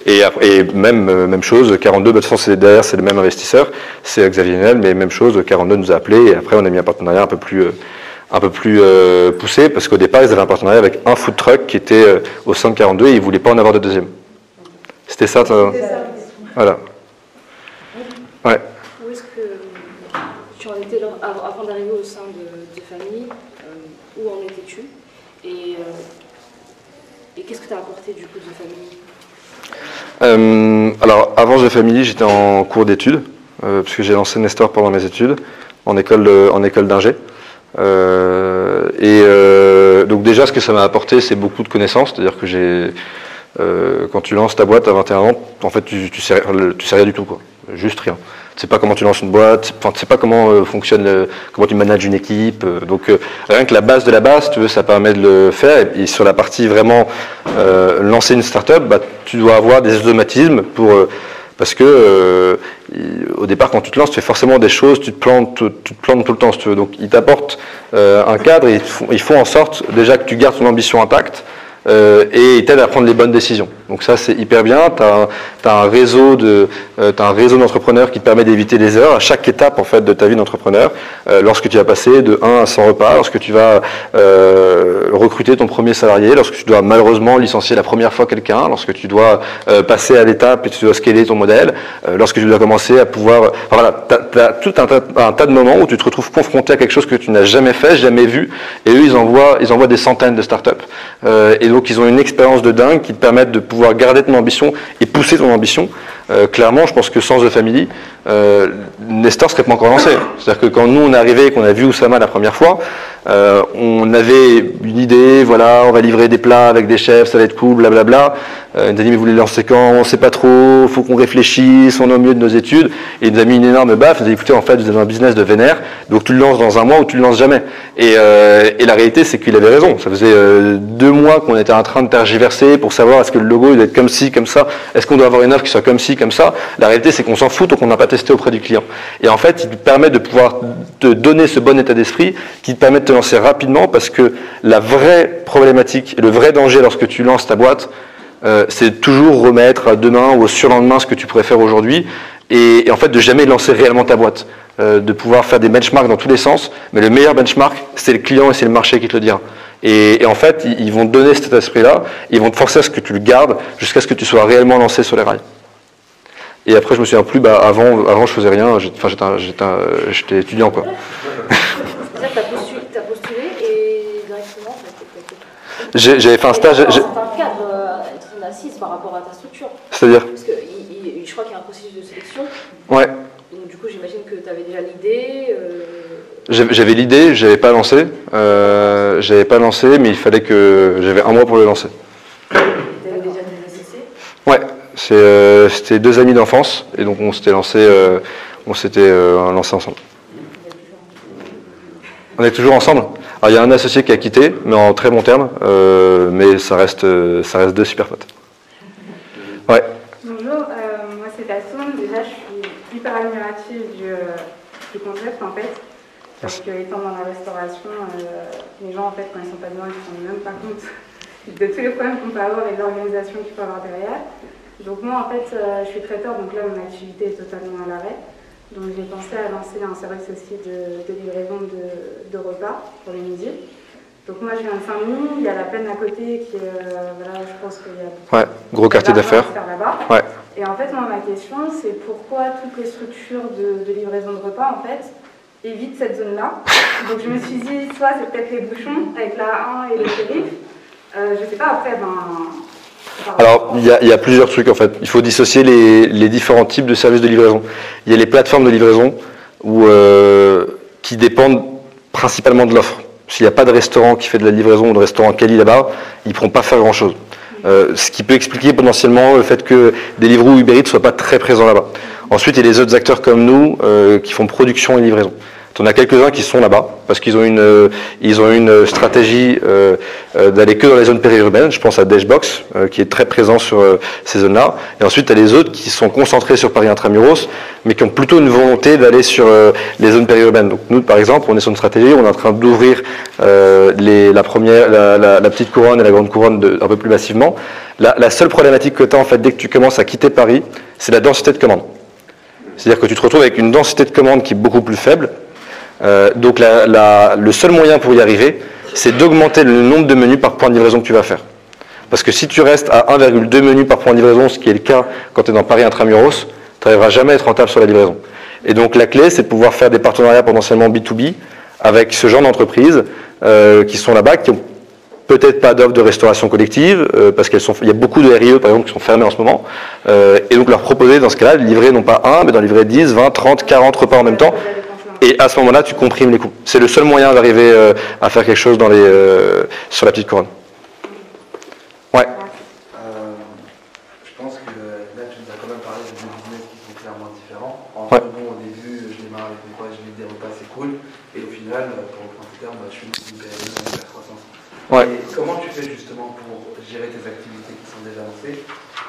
Et, et même, euh, même chose, 42, de toute façon, c'est, derrière, c'est le même investisseur, c'est Xavier Niel, mais même chose, 42 nous a appelé, et après, on a mis un partenariat un peu plus, euh, un peu plus euh, poussé, parce qu'au départ, ils avaient un partenariat avec un food truck qui était au sein de 42, et ils ne voulaient pas en avoir de deuxième. C'était ça, ça Voilà. Ouais. Où est-ce que tu en étais avant d'arriver au sein de, de famille Où en étais-tu? Et, et qu'est-ce que tu as apporté du coup de famille? Euh, alors, avant The Family, j'étais en cours d'études, euh, puisque j'ai lancé Nestor pendant mes études, en école, de- en école d'ingé. Euh, et euh, donc déjà, ce que ça m'a apporté, c'est beaucoup de connaissances. C'est-à-dire que j'ai, euh, quand tu lances ta boîte à 21 ans, en fait, tu, tu sais, tu sais rien du tout, quoi. Juste rien. Tu sais pas comment tu lances une boîte, enfin, tu sais pas comment euh, fonctionne, le- comment tu manages une équipe. euh, donc euh, rien que la base de la base, tu veux, ça permet de le faire. Et, sur la partie vraiment lancer une startup, bah, tu dois avoir des automatismes pour parce que au départ, quand tu te lances, tu fais forcément des choses, tu te plantes, tu te plantes tout le temps, si tu veux. Donc, ils t'apportent un cadre, et ils font, ils font en sorte déjà que tu gardes ton ambition intacte. Euh, et ils t'aident à prendre les bonnes décisions. Donc ça c'est hyper bien. Tu as, un réseau de, euh, d'entrepreneurs qui te permet d'éviter les erreurs à chaque étape en fait de ta vie d'entrepreneur. Euh, lorsque tu vas passer de 1 à 100 repas, lorsque tu vas euh, recruter ton premier salarié, lorsque tu dois malheureusement licencier la première fois quelqu'un, lorsque tu dois euh, passer à l'étape et tu dois scaler ton modèle, euh, lorsque tu dois commencer à pouvoir, enfin, voilà, tu as, tout un tas, de moments où tu te retrouves confronté à quelque chose que tu n'as jamais fait, jamais vu, et eux ils envoient, ils envoient des centaines de startups. Ils ont une expérience de dingue qui te permettent de pouvoir garder ton ambition et pousser ton ambition. Euh, clairement, je pense que sans The Family, euh, Nestor serait pas encore lancé. C'est-à-dire que quand nous on est arrivé et qu'on a vu Oussama la première fois, euh, on avait une idée, voilà, on va livrer des plats avec des chefs, ça va être cool, blablabla. Euh, il nous a dit mais vous voulez lancer quand? On sait pas trop, faut qu'on réfléchisse, on est au milieu de nos études. Et il nous a mis une énorme baffe, il nous a dit écoutez en fait vous avez un business de vénère, donc tu le lances dans un mois ou tu le lances jamais. Et, et la réalité c'est qu'il avait raison. Ça faisait deux mois qu'on était en train de tergiverser pour savoir est-ce que le logo il doit être comme ci, comme ça, est-ce qu'on doit avoir une offre qui soit comme ci, comme ça. La réalité c'est qu'on s'en fout donc on n'a pas testé auprès du client. Et en fait il te permet de pouvoir te donner ce bon état d'esprit qui te permet de te lancer rapidement parce que la vraie problématique le vrai danger lorsque tu lances ta boîte, euh, c'est toujours remettre à demain ou au surlendemain ce que tu pourrais faire aujourd'hui et, en fait de jamais lancer réellement ta boîte. Euh, de pouvoir faire des benchmarks dans tous les sens, mais le meilleur benchmark, c'est le client et c'est le marché qui te le dira. Et, en fait, ils, ils vont te donner cet esprit-là, ils vont te forcer à ce que tu le gardes jusqu'à ce que tu sois réellement lancé sur les rails. Et après, je me souviens plus, bah, avant, avant je faisais rien, j'étais étudiant quoi. C'est-à-dire que tu as postulé, et directement, en fait, J'avais fait un stage, dans un cadre, euh, être une assise par rapport à ta structure. c'est-à-dire, Parce que il- il- je crois qu'il y a un processus de sélection. ouais, Donc du coup, j'imagine que tu avais déjà l'idée. euh, J'avais j'avais l'idée, j'avais pas lancé, euh, j'avais pas lancé, mais il fallait que j'avais un mois pour le lancer. tu avais déjà des associés. Ouais, euh, c'était deux amis d'enfance et donc on s'était lancé, euh, on s'était euh, lancé ensemble. On est toujours ensemble. Alors il y a un associé qui a quitté, mais en très bon terme, mais ça reste, ça reste deux super potes. Ouais. Bonjour, moi c'est Tassoum. Déjà, je suis hyper admirative du, du concept en fait. Parce que étant dans la restauration, euh, les gens en fait, quand ils sont pas dedans, ils ne se rendent même pas compte de tous les problèmes qu'on peut avoir et de l'organisation qu'il faut avoir derrière. Donc moi en fait, euh, je suis traiteur, donc là mon activité est totalement à l'arrêt. Donc j'ai pensé à lancer un service aussi de, de livraison de, de repas pour les midi. Donc moi je viens de Saint-Denis, il y a la plaine à côté qui est, euh, voilà, je pense qu'il y a Ouais, gros quartier d'affaires. Ouais. Et en fait, moi, ma question, c'est pourquoi toutes les structures de, de livraison de repas, en fait, évitent cette zone-là? Donc, je me suis dit, soit c'est peut-être les bouchons avec la 1 et le périph'. Euh, je sais pas, après, ben. Alors, il y, a, plusieurs trucs en fait. Il faut dissocier les, différents types de services de livraison. Il y a les plateformes de livraison euh, qui dépendent principalement de l'offre. S'il n'y a pas de restaurant qui fait de la livraison ou de restaurant quali là-bas, ils ne pourront pas faire grand-chose. Euh, ce qui peut expliquer potentiellement le fait que Deliveroo ou Uber ne soient pas très présents là-bas. Ensuite, il y a les autres acteurs comme nous euh, qui font production et livraison. On a quelques-uns qui sont là-bas parce qu'ils ont une, euh, une stratégie euh, euh, d'aller que dans les zones périurbaines. Je pense à Dashbox euh, qui est très présent sur euh, ces zones-là. Et ensuite, tu as les autres qui sont concentrés sur Paris intramuros, mais qui ont plutôt une volonté d'aller sur euh, les zones périurbaines. Donc nous, par exemple, on est sur une stratégie, on est en train d'ouvrir euh, la petite couronne et la grande couronne de- un peu plus massivement. La, la seule problématique que tu as en fait dès que tu commences à quitter Paris, c'est la densité de commandes. C'est-à-dire que tu te retrouves avec une densité de commandes qui est beaucoup plus faible. Euh, donc la- la- le seul moyen pour y arriver, c'est d'augmenter le nombre de menus par point de livraison que tu vas faire. Parce que si tu restes à 1,2 menus par point de livraison, ce qui est le cas quand tu es dans Paris intramuros, tu n'arriveras jamais à être rentable sur la livraison. Et donc la clé, c'est de pouvoir faire des partenariats potentiellement B2B avec ce genre d'entreprises euh, qui sont là-bas, qui ont peut-être pas d'offres de restauration collective, euh, parce qu'il y a beaucoup de RIE par exemple qui sont fermés en ce moment, euh, et donc leur proposer dans ce cas-là de livrer non pas un, mais d'en livrer 10, 20, 30, 40 repas en même temps, et à ce moment-là tu comprimes les coûts. C'est le seul moyen d'arriver euh, à faire quelque chose dans les, euh, sur la petite couronne. Ouais. Euh, je pense que là, tu nous as quand même parlé de deux business qui sont clairement différents. Ouais. bon, au début, je démarre avec mes potes, je livre des repas, c'est cool. Et au final, pour le long terme, bah, je suis une PME dans la croissance. Ouais. Et comment tu fais justement pour gérer tes activités qui sont déjà lancées,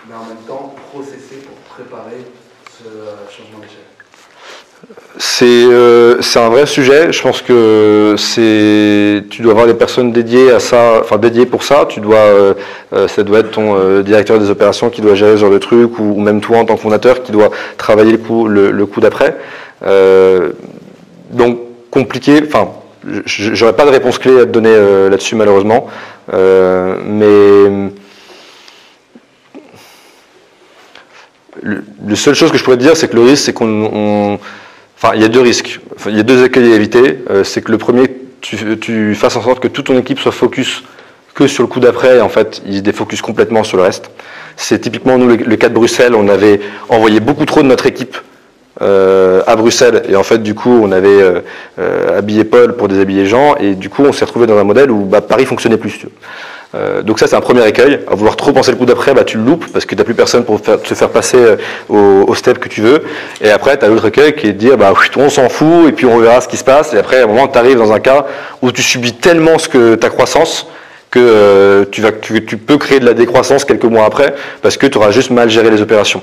mais en même temps processer pour préparer ce changement d'échelle? C'est euh, c'est un vrai sujet. Je pense que tu dois avoir des personnes dédiées à ça, enfin dédiées pour ça. Tu dois, euh, euh, ça doit être ton directeur des opérations qui doit gérer ce genre de truc, ou, même toi en tant que fondateur qui doit travailler le coup, d'après. Donc compliqué. Enfin, j'aurais pas de réponse clé à te donner là-dessus malheureusement. Mais le, le seule chose que je pourrais te dire, c'est que le risque, c'est qu'on, on- il y a deux risques. Il y a deux écueils à éviter. Euh, c'est que le premier, tu, fasses en sorte que toute ton équipe soit focus que sur le coup d'après, et en fait, ils se défocusent complètement sur le reste. C'est typiquement nous le, cas de Bruxelles. On avait envoyé beaucoup trop de notre équipe euh, à Bruxelles, et en fait, du coup, on avait euh, habillé Paul pour déshabiller Jean, et du coup, on s'est retrouvé dans un modèle où bah, Paris fonctionnait plus. Euh, donc ça c'est un premier écueil. À vouloir trop penser le coup d'après, bah, tu le loupes parce que tu n'as plus personne pour te faire passer euh, au, step que tu veux. Et après tu as l'autre écueil qui est de dire bah, on s'en fout et puis on verra ce qui se passe. Et après à un moment tu arrives dans un cas où tu subis tellement ce que ta croissance que euh, tu, vas, tu peux créer de la décroissance quelques mois après parce que tu auras juste mal géré les opérations.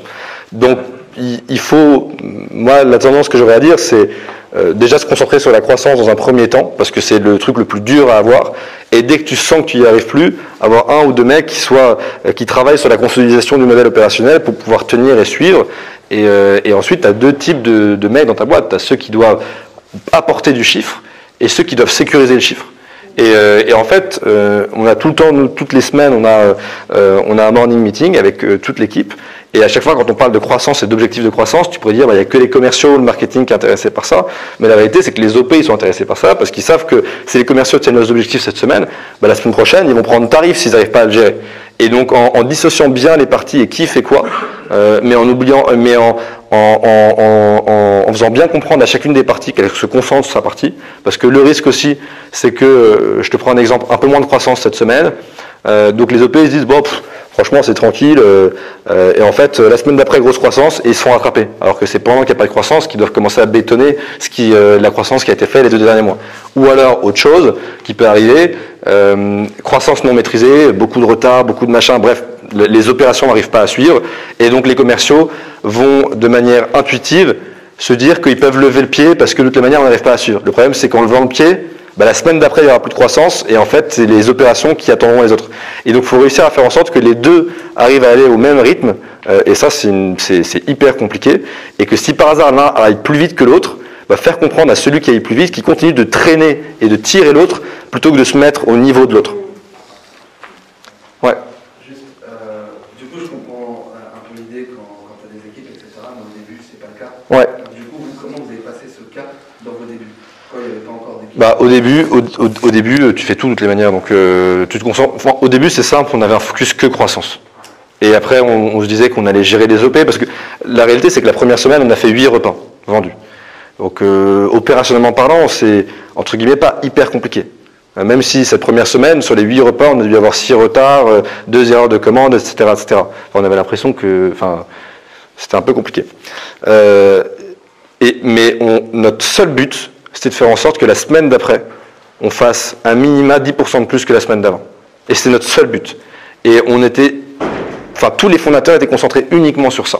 Donc il faut, moi la tendance que j'aurais à dire c'est euh, déjà se concentrer sur la croissance dans un premier temps, parce que c'est le truc le plus dur à avoir. Et dès que tu sens que tu n'y arrives plus, avoir un ou deux mecs qui soient, euh, travaillent sur la consolidation du modèle opérationnel pour pouvoir tenir et suivre. Et, euh, ensuite, tu as deux types de mecs dans ta boîte. Tu as ceux qui doivent apporter du chiffre et ceux qui doivent sécuriser le chiffre. Et, euh, et en fait, euh, on a tout le temps, nous, toutes les semaines, on a, euh, on a un morning meeting avec toute l'équipe. Et à chaque fois, quand on parle de croissance et d'objectifs de croissance, tu pourrais dire, bah, il n'y a que les commerciaux, le marketing qui est intéressé par ça. Mais la réalité, c'est que les OP, ils sont intéressés par ça parce qu'ils savent que si les commerciaux tiennent leurs objectifs cette semaine, bah, la semaine prochaine, ils vont prendre tarif s'ils n'arrivent pas à le gérer. Et donc, en, dissociant bien les parties et qui fait quoi, euh, mais en oubliant, euh, mais en, en, en, en- en faisant bien comprendre à chacune des parties qu'elle se concentre sur sa partie, parce que le risque aussi, c'est que, euh, je te prends un exemple, un peu moins de croissance cette semaine, euh, donc les OP ils se disent bon, franchement c'est tranquille, euh, euh, et en fait la semaine d'après grosse croissance et ils se font rattraper, alors que c'est pendant qu'il n'y a pas de croissance qu'ils doivent commencer à bétonner ce qui, la croissance qui a été faite les deux derniers mois. Ou alors autre chose qui peut arriver, croissance non maîtrisée, beaucoup de retard, beaucoup de machin, bref, le- les opérations n'arrivent pas à suivre, et donc les commerciaux vont de manière intuitive se dire qu'ils peuvent lever le pied parce que de toute manière on n'arrive pas à suivre. Le problème c'est qu'en levant le pied, bah, la semaine d'après il n'y aura plus de croissance et en fait c'est les opérations qui attendront les autres. Et donc il faut réussir à faire en sorte que les deux arrivent à aller au même rythme euh, et ça c'est hyper compliqué et que si par hasard l'un aille plus vite que l'autre, bah, faire comprendre à celui qui aille plus vite qu'il continue de traîner et de tirer l'autre plutôt que de se mettre au niveau de l'autre. Ouais. Juste, euh, du coup, je comprends euh, un peu l'idée quand, quand tu as des équipes, etc. Mais au début, c'est pas le cas. Ouais. Du coup, vous, comment vous avez passé ce cap dans vos débuts Quand il n'y avait pas encore d'équipe Bah, au début, au, au- au début, euh, tu fais tout de toutes les manières. Donc, euh, tu te concentres. au début, c'est simple. On avait un focus que croissance. Et après, on, on se disait qu'on allait gérer les OP parce que la réalité, c'est que la première semaine, on a fait 8 repas vendus. Donc, euh, opérationnellement parlant, c'est entre guillemets pas hyper compliqué. Euh, Même si cette première semaine, sur les 8 repas, on a dû avoir 6 retards, 2 erreurs de commande, etc., etc. On avait l'impression que, enfin, c'était un peu compliqué. Euh, et, mais on- notre seul but, c'était de faire en sorte que la semaine d'après, on fasse un minima 10% de plus que la semaine d'avant. Et c'est notre seul but. Et on était, enfin, tous les fondateurs étaient concentrés uniquement sur ça.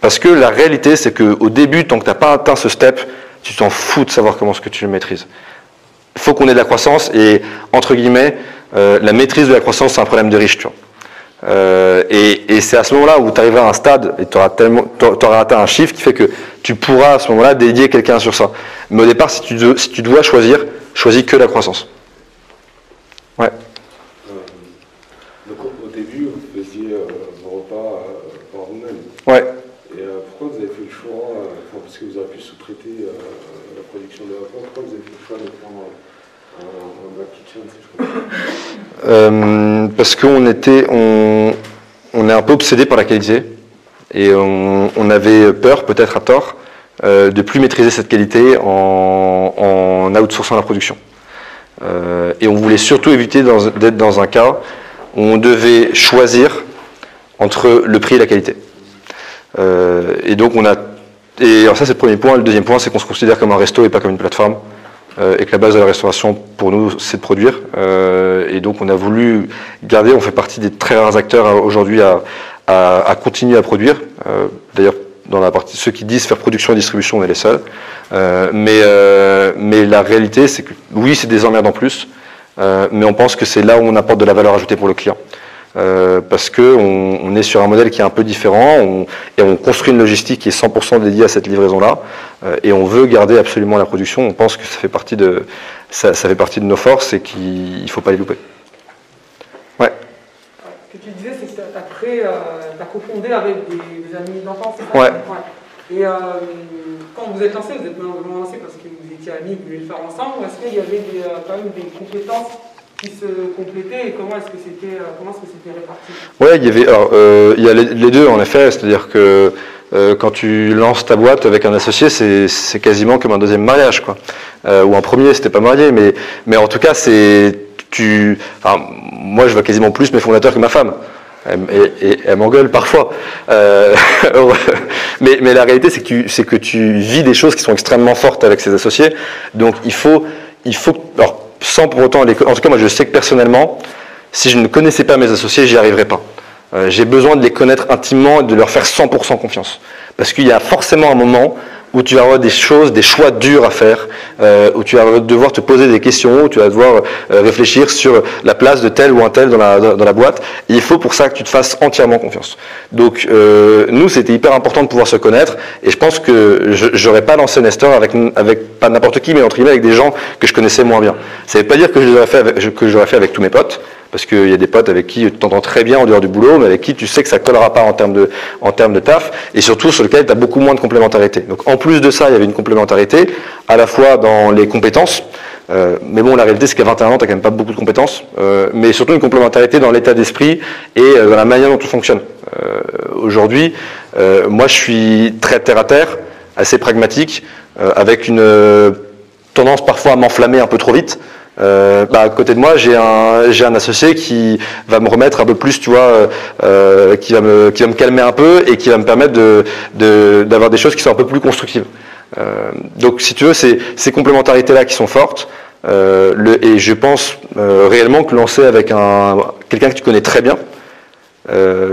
Parce que la réalité, c'est qu'au début, tant que tu n'as pas atteint ce step, tu t'en fous de savoir comment est-ce que tu le maîtrises. Il faut qu'on ait de la croissance et, entre guillemets, euh, la maîtrise de la croissance, c'est un problème de riche, tu vois. Euh, et et c'est à ce moment-là où tu arriveras à un stade et tu auras, atteint un chiffre qui fait que tu pourras à ce moment-là dédier quelqu'un sur ça. Mais au départ, si tu, dois- si tu dois choisir, choisis que la croissance. Ouais. Euh, donc au, début, vous faisiez euh, vos repas euh, par vous-même. Ouais. Et pourquoi vous avez fait le choix, enfin, parce que vous aurez pu sous-traiter la production des repas, pourquoi vous avez fait le choix de prendre Euh, parce qu'on était, on, est un peu obsédé par la qualité et on, avait peur, peut-être à tort, euh, de plus maîtriser cette qualité en, en outsourçant la production. Euh, et on voulait surtout éviter d'être dans un cas où on devait choisir entre le prix et la qualité. Et donc on a, et alors ça c'est le premier point. Le deuxième point, c'est qu'on se considère comme un resto et pas comme une plateforme. Euh, et que la base de la restauration pour nous c'est de produire. Euh, et donc on a voulu garder, on fait partie des très rares acteurs euh, aujourd'hui à, continuer à produire. D'ailleurs, dans la partie ceux qui disent faire production et distribution, on est les seuls. Mais, mais la réalité, c'est que oui, c'est des emmerdes en plus, mais on pense que c'est là où on apporte de la valeur ajoutée pour le client. Euh, parce que on, on est sur un modèle qui est un peu différent on- et on construit une logistique qui est 100% dédiée à cette livraison-là euh, et on veut garder absolument la production. On pense que ça fait partie de ça, ça fait partie de nos forces et qu'il ne faut pas les louper. Ouais. Ce que tu disais, c'est que tu as cofondé avec des, des amis d'enfance, c'est ça Ouais. Et euh, quand vous êtes lancé, vous êtes vraiment lancé parce que vous étiez amis, vous vouliez le faire ensemble, est-ce qu'il y avait des, quand même des compétences qui euh, Ouais, il y avait, alors, euh, il y a les, deux en effet, c'est-à-dire que euh, quand tu lances ta boîte avec un associé, c'est c'est quasiment comme un deuxième mariage, quoi. Euh, ou un premier, c'était pas marié, mais mais en tout cas, c'est tu. Enfin, moi, je vois quasiment plus mes fondateurs que ma femme. Et, et elle m'engueule parfois. Euh, mais, mais la réalité, c'est que, tu- c'est que tu vis des choses qui sont extrêmement fortes avec ses associés. Donc il faut, il faut alors, sans pour autant les. En tout cas, moi, je sais que personnellement, si je ne connaissais pas mes associés, j'y arriverais pas. Euh, J'ai besoin de les connaître intimement et de leur faire 100% confiance. Parce qu'il y a forcément un moment où tu vas avoir des choses, des choix durs à faire, euh, où tu vas devoir te poser des questions, où tu vas devoir euh, réfléchir sur la place de tel ou un tel dans la, dans la boîte. Il faut pour ça que tu te fasses entièrement confiance. Donc euh, nous, c'était hyper important de pouvoir se connaître. Et je pense que j'aurais pas lancé Nestor avec, avec pas n'importe qui, mais entre guillemets avec des gens que je connaissais moins bien. Ça ne veut pas dire que je l'aurais fait que fait avec tous mes potes parce qu'il y a des potes avec qui tu t'entends très bien en dehors du boulot, mais avec qui tu sais que ça collera pas en termes de, en termes de taf, et surtout sur lequel tu as beaucoup moins de complémentarité. Donc en plus de ça, il y avait une complémentarité, à la fois dans les compétences, euh, mais bon, la réalité, c'est qu'à 21 ans, tu quand même pas beaucoup de compétences, euh, mais surtout une complémentarité dans l'état d'esprit et euh, dans la manière dont tout fonctionne. Euh, Aujourd'hui, euh, moi, je suis très terre-à-terre, assez pragmatique, avec une tendance parfois à m'enflammer un peu trop vite. Euh, bah, à côté de moi, j'ai un, j'ai un associé qui va me remettre un peu plus, tu vois, euh, euh, qui, va me, qui va me calmer un peu et qui va me permettre de, de- d'avoir des choses qui sont un peu plus constructives. Euh, donc, si tu veux, c'est ces complémentarités-là qui sont fortes. Euh, le, et je pense euh, réellement que lancer avec un, quelqu'un que tu connais très bien,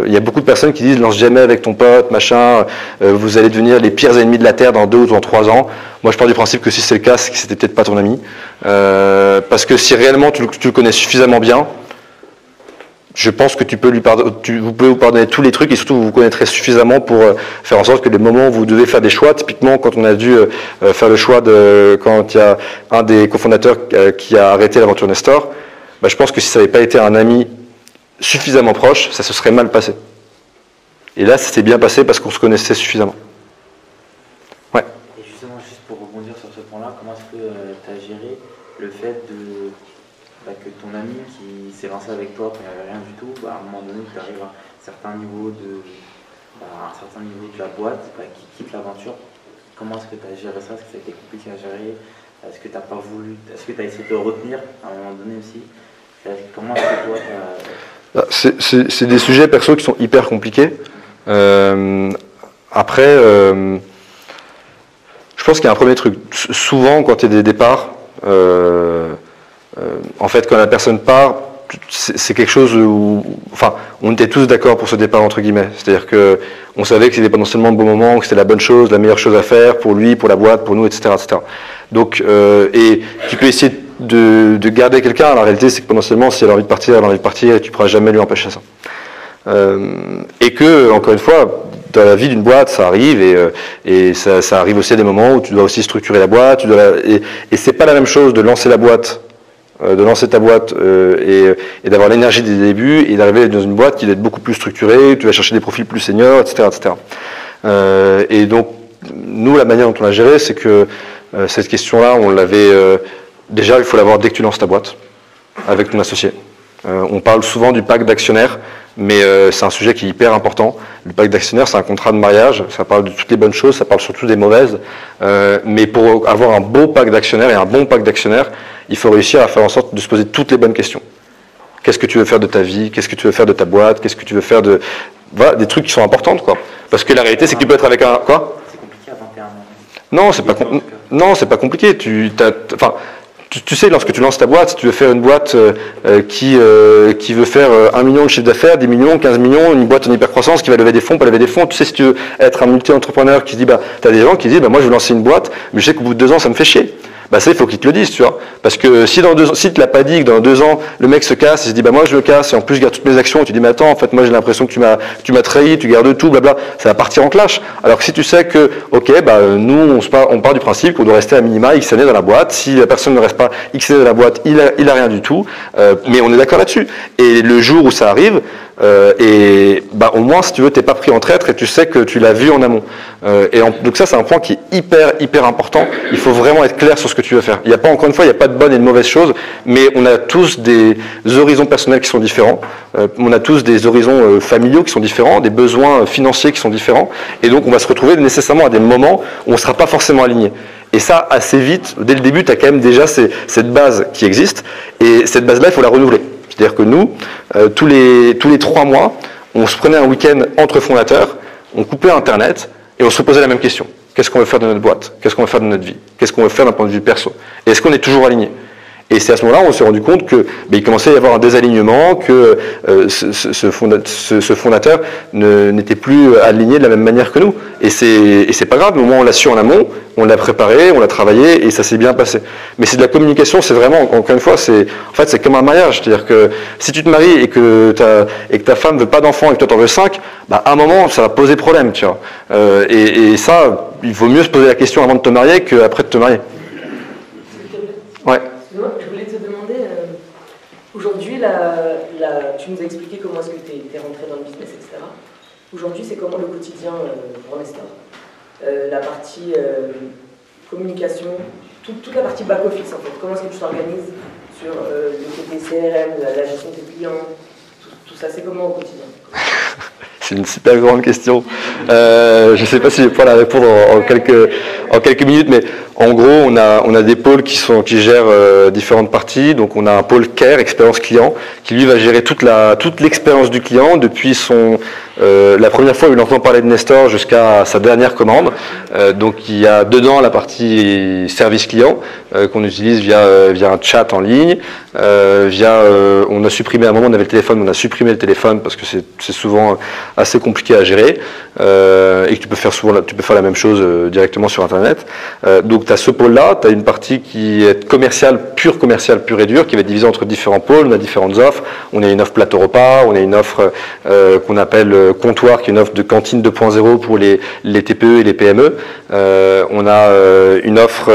il y a beaucoup de personnes qui disent lance jamais avec ton pote, machin, euh, vous allez devenir les pires ennemis de la Terre dans deux ou dans trois ans. Moi, je pars du principe que si c'est le cas, c'est que c'était peut-être pas ton ami. Euh, parce que si réellement tu, le- connais suffisamment bien, je pense que tu peux lui pardonner, vous pouvez vous pardonner tous les trucs et surtout vous connaîtrez suffisamment pour euh, faire en sorte que les moments où vous devez faire des choix, typiquement quand on a dû euh, euh, faire le choix de quand il y a un des cofondateurs euh, qui a arrêté l'aventure Nestor, bah, je pense que si ça n'avait pas été un ami suffisamment proche, ça se serait mal passé. Et là, ça s'est bien passé parce qu'on se connaissait suffisamment. Ouais. Et justement, juste pour rebondir sur ce point-là, comment est-ce que tu as géré le fait de, bah, que ton ami qui s'est lancé avec toi quand il n'y avait rien du tout, bah, à un moment donné, tu arrives à un certain niveau de, bah, un certain niveau de la boîte, qui quitte l'aventure Comment est-ce que tu as géré ça? Est-ce que ça a été compliqué à gérer? Est-ce que tu pas voulu Est-ce que tu as essayé de retenir à un moment donné aussi? Comment est-ce que toi, C'est c'est- des sujets perso qui sont hyper compliqués. Euh, après, euh, je pense qu'il y a un premier truc. Souvent, quand il y a des départs, euh, en fait, quand la personne part, c'est quelque chose où, enfin, on était tous d'accord pour ce départ entre guillemets. C'est-à-dire que on savait que c'était potentiellement le bon moment, que c'était la bonne chose, la meilleure chose à faire pour lui, pour la boîte, pour nous, etc., etc. Donc, et tu peux essayer de, de garder quelqu'un. La réalité, c'est que potentiellement, si elle a envie de partir, elle a envie de partir, et tu pourras jamais lui empêcher ça. Euh, et que, encore une fois, dans la vie d'une boîte, ça arrive et, euh, ça, arrive aussi à des moments où tu dois aussi structurer la boîte. Et et c'est pas la même chose de lancer la boîte, euh, de lancer ta boîte et, d'avoir l'énergie des débuts et d'arriver dans une boîte qui doit être beaucoup plus structurée. où Tu vas chercher des profils plus seniors, etc., etc. Et donc, nous, la manière dont on l'a géré, c'est que cette question-là, on l'avait, Déjà, il faut l'avoir dès que tu lances ta boîte, avec ton associé. Euh, on parle souvent du pacte d'actionnaires, mais euh, c'est un sujet qui est hyper important. Le pacte d'actionnaires, c'est un contrat de mariage, ça parle de toutes les bonnes choses, ça parle surtout des mauvaises. Euh, mais pour avoir un beau pacte d'actionnaires et un bon pacte d'actionnaires, il faut réussir à faire en sorte de se poser toutes les bonnes questions. Qu'est-ce que tu veux faire de ta vie? Qu'est-ce que tu veux faire de ta boîte? Qu'est-ce que tu veux faire de... Voilà, des trucs qui sont importants, quoi. Parce que la réalité, c'est que tu peux être avec un... Quoi? C'est compliqué à 21 ans. Non, c'est pas, com- non, c'est pas compliqué. Tu, t'as- enfin, tu, sais, lorsque tu lances ta boîte, si tu veux faire une boîte euh, euh, qui, euh, qui veut faire 1 million de chiffre d'affaires, 10 millions, 15 millions, une boîte en hypercroissance qui va lever des fonds, pas lever des fonds, tu sais, si tu veux être un multi-entrepreneur qui se dit, bah, tu des gens qui disent, bah, moi je veux lancer une boîte, mais je sais qu'au bout de deux ans, ça me fait chier. Bah ça, il faut qu'ils te le disent, tu vois. Parce que si dans deux ans, si tu l'as pas dit que dans deux ans, le mec se casse, il se dit, bah moi je me casse, et en plus je garde toutes mes actions, et tu dis, mais attends, en fait, moi j'ai l'impression que tu m'as, tu m'as trahi, tu gardes tout, blabla, ça va partir en clash. Alors que si tu sais que, ok, bah nous, on, part, on part du principe qu'on doit rester à minima X années dans la boîte, si la personne ne reste pas X années dans la boîte, il a, il a rien du tout, euh, mais on est d'accord là-dessus. Et le jour où ça arrive, euh, et bah, au moins, si tu veux, t'es pas pris en traître et tu sais que tu l'as vu en amont. Euh, et donc ça, c'est un point qui est hyper, hyper important. Il faut vraiment être clair sur ce que tu veux faire. Il n'y a pas, encore une fois, il n'y a pas de bonne et de mauvaise choses, mais on a tous des horizons personnels qui sont différents. Euh, on a tous des horizons familiaux qui sont différents, des besoins financiers qui sont différents. Et donc, on va se retrouver nécessairement à des moments où on ne sera pas forcément aligné. Et ça, assez vite, dès le début, tu as quand même déjà cette base qui existe. Et cette base-là, il faut la renouveler. C'est-à-dire que nous, euh, tous, les, tous les trois mois, on se prenait un week-end entre fondateurs, on coupait Internet et on se reposait la même question. Qu'est-ce qu'on veut faire de notre boîte? Qu'est-ce qu'on veut faire de notre vie? Qu'est-ce qu'on veut faire d'un point de vue perso? Et est-ce qu'on est toujours aligné? Et c'est à ce moment-là on s'est rendu compte que ben, il commençait à y avoir un désalignement, que euh, ce, ce- ce fonda- ce- ce fondateur n'était plus aligné de la même manière que nous. Et c'est pas grave, au moins on l'a su en amont, on l'a préparé, on l'a travaillé et ça s'est bien passé. Mais c'est de la communication, c'est vraiment encore une fois, c'est en fait c'est comme un mariage, c'est-à-dire que si tu te maries et que ta et que ta femme veut pas d'enfants et que toi t'en veux cinq, bah, à un moment ça va poser problème, tu vois. Euh, et, et ça, il vaut mieux se poser la question avant de te marier qu'après de te marier. Ouais. Je voulais te demander, euh, aujourd'hui, tu nous as expliqué comment est-ce que tu es, rentré dans le business, etc. Aujourd'hui, c'est comment le quotidien euh, Nestor? Euh, La partie euh, communication, tout- toute la partie back-office en fait. Comment est-ce que tu t'organises sur le côté CRM, la, gestion de tes clients, tout ça, c'est comment au quotidien? C'est une super grande question. Euh, je ne sais pas si je vais pouvoir la répondre en, quelques, minutes, mais en gros, on a, des pôles qui, gèrent euh, différentes parties. Donc, on a un pôle care, expérience client, qui lui va gérer toute l'expérience du client depuis son, euh, la première fois où il entend parler de Nestor jusqu'à sa dernière commande. Donc, il y a dedans la partie service client qu'on utilise via, un chat en ligne, on a supprimé à un moment, on avait le téléphone, on a supprimé le téléphone parce que c'est souvent assez compliqué à gérer euh, et que tu peux faire souvent, la- tu peux faire la même chose euh, directement sur Internet. Euh, donc tu as ce pôle-là, tu as une partie qui est commerciale, pure commerciale, pure et dure, qui va être divisée entre différents pôles, on a différentes offres. On a une offre plateau repas, on a une offre euh, qu'on appelle euh, comptoir, qui est une offre de cantine 2.0 pour les, les TPE et les PME. On a une offre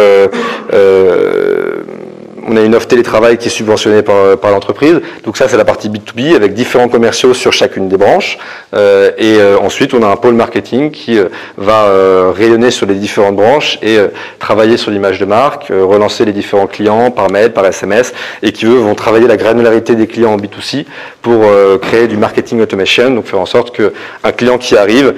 on a une offre télétravail qui est subventionnée par, par l'entreprise. Donc ça, c'est la partie B2B avec différents commerciaux sur chacune des branches. Euh, et euh, ensuite, on a un pôle marketing qui euh, va euh, rayonner sur les différentes branches et euh, travailler sur l'image de marque, euh, relancer les différents clients par mail, par SMS, et qui, eux, vont travailler la granularité des clients en B2C pour euh, créer du marketing automation, donc faire en sorte qu'un client qui arrive,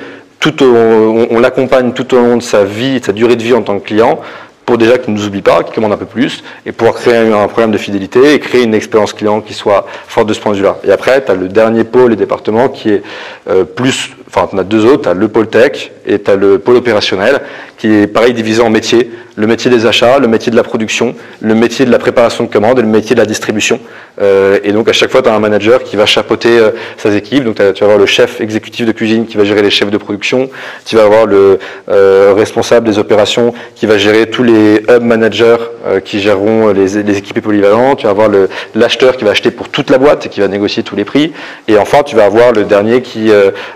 on, on l'accompagne tout au long de sa vie, de sa durée de vie en tant que client, pour déjà qu'il ne nous oublie pas, qu'il commande un peu plus, et pouvoir créer un programme de fidélité et créer une expérience client qui soit forte de ce point de vue-là. Et après, tu as le dernier pôle et département qui est euh, plus, enfin, tu en as deux autres, tu as le pôle tech et tu as le pôle opérationnel, qui est pareil divisé en métiers, le métier des achats, le métier de la production, le métier de la préparation de commandes et le métier de la distribution. Euh, et donc à chaque fois, tu as un manager qui va chapeauter euh, ses équipes. Donc tu vas avoir le chef exécutif de cuisine qui va gérer les chefs de production, tu vas avoir le euh, responsable des opérations qui va gérer tous les hub managers euh, qui géreront les, équipes polyvalentes, tu vas avoir l'acheteur qui va acheter pour toute la boîte et qui va négocier tous les prix. Et enfin, tu vas avoir le dernier qui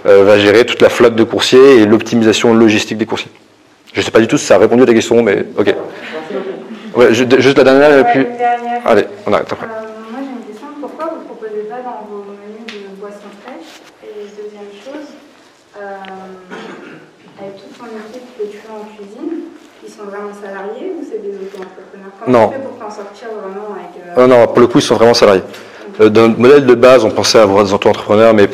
va gérer toute la flotte de coursiers et l'optimisation logistique des coursiers. Je ne sais pas du tout si ça a répondu à ta question, mais ok. Ouais, ju- juste la dernière et puis... Dernière. Allez, on arrête après. Euh, moi j'ai une question, pourquoi vous ne proposez pas dans vos menus de boissons fraîches Et deuxième chose, euh, avec toute ton équipe que tu as en cuisine, ils sont vraiment salariés ou c'est des auto-entrepreneurs? Comment Non. tu fais pour t'en sortir vraiment avec. euh, Ah non, pour le coup, ils sont vraiment salariés. Euh, Dans notre modèle de base, on pensait avoir des auto-entrepreneurs, mais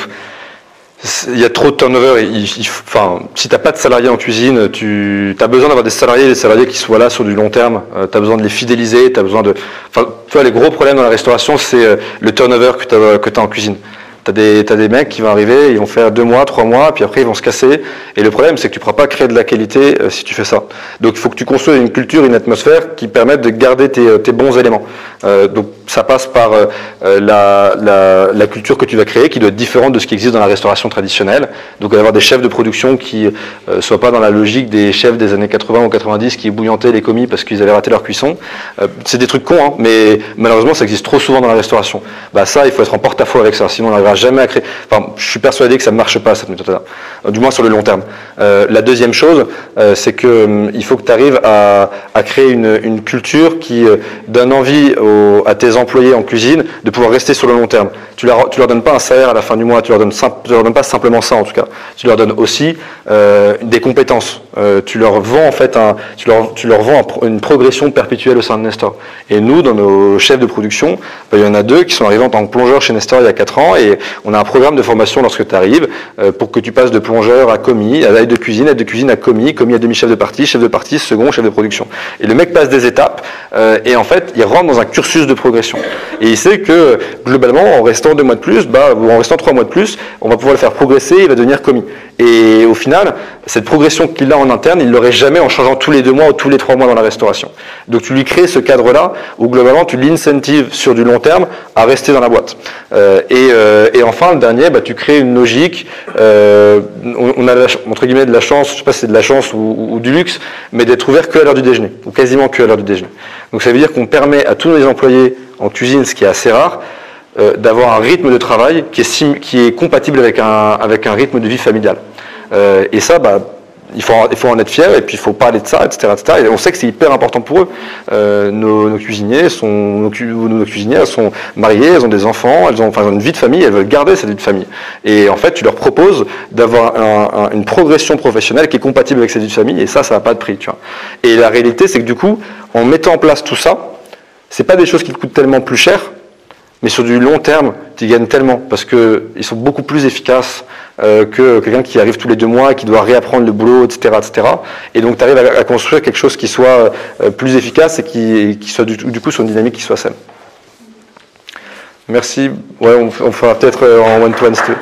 il y a trop de turnover. Il- il- enfin, si tu n'as pas de salariés en cuisine, tu as besoin d'avoir des salariés, des salariés qui soient là sur du long terme. tu as besoin de les fidéliser, tu as besoin de... Enfin, tu les gros problèmes dans la restauration, c'est euh, le turnover que tu as, as en cuisine. Tu as, des t'as des mecs qui vont arriver, ils vont faire deux mois, trois mois, puis après ils vont se casser. Et le problème, c'est que tu ne pourras pas créer de la qualité euh, si tu fais ça. Donc il faut que tu construises une culture, une atmosphère qui permette de garder tes, euh, tes bons éléments. Euh, donc ça passe par euh, euh, la, la, la culture que tu vas créer, qui doit être différente de ce qui existe dans la restauration traditionnelle. Donc d'avoir des chefs de production qui ne soient pas dans la logique des chefs des années 80 ou 90 qui bouillantaient les commis parce qu'ils avaient raté leur cuisson. C'est des trucs cons, hein, mais malheureusement ça existe trop souvent dans la restauration. Bah ça, il faut être en porte-à-faux avec ça, sinon on jamais à créer. Enfin, je suis persuadé que ça ne marche pas cette méthode-là, du moins sur le long terme. Euh, la deuxième chose, euh, c'est que hum, il faut que tu arrives à, créer une, culture qui euh, donne envie à tes employés en cuisine de pouvoir rester sur le long terme. Tu leur, leur donnes pas un salaire à la fin du mois, tu leur donnes, leur donnes pas simplement ça en tout cas. Tu leur donnes aussi des compétences. Tu leur vends en fait un, tu leur, tu leur vends une progression perpétuelle au sein de Nestor. Et nous, dans nos chefs de production, ben, il y en a deux qui sont arrivés en tant que plongeurs chez Nestor il y a 4 ans et on a un programme de formation lorsque tu arrives euh, pour que tu passes de plongeur à commis, à aide de cuisine, aide de cuisine à commis, commis à demi-chef de partie, chef de partie, second, chef de production. Et le mec passe des étapes euh, et en fait, il rentre dans un cursus de progression. Et il sait que globalement, en restant deux mois de plus, bah, ou en restant trois mois de plus, on va pouvoir le faire progresser, il va devenir commis. Et au final, cette progression qu'il a en interne, il l'aurait jamais en changeant tous les deux mois ou tous les trois mois dans la restauration. Donc tu lui crées ce cadre-là où globalement tu l'incentives sur du long terme à rester dans la boîte. Euh, et, euh, et enfin, le dernier, bah, tu crées une logique. euh, on, a la entre guillemets de la chance, je sais pas si c'est de la chance ou, du luxe, mais d'être ouvert que à l'heure du déjeuner, ou quasiment que à l'heure du déjeuner. Donc ça veut dire qu'on permet à tous nos employés en cuisine, ce qui est assez rare, euh, d'avoir un rythme de travail qui est, sim- qui est compatible avec un, avec un rythme de vie familial. Euh, et ça, bah, il faut, il faut en être fier et puis il faut parler de ça, etc. etc. Et on sait que c'est hyper important pour eux. Euh, nos, nos cuisiniers sont, nos, cu- nos cuisinières sont mariées, elles ont des enfants, elles ont, enfin, une vie de famille, elles veulent garder cette vie de famille. Et en fait, tu leur proposes d'avoir un- un- une progression professionnelle qui est compatible avec cette vie de famille et ça, ça n'a pas de prix. Tu vois. Et la réalité, c'est que du coup, en mettant en place tout ça, c'est pas des choses qui te coûtent tellement plus cher, mais sur du long terme, tu gagnes tellement parce qu'ils sont beaucoup plus efficaces euh, que quelqu'un qui arrive tous les deux mois et qui doit réapprendre le boulot, etc. etc. Et donc tu arrives à, construire quelque chose qui soit euh, plus efficace et qui, qui soit du, coup sur une dynamique qui soit saine. Merci. Ouais, on, fera peut-être euh, en one-to-one. si tu veux.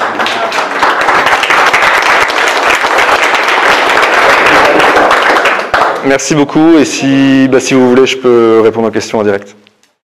Merci beaucoup et si, bah, si vous voulez, je peux répondre aux questions en direct.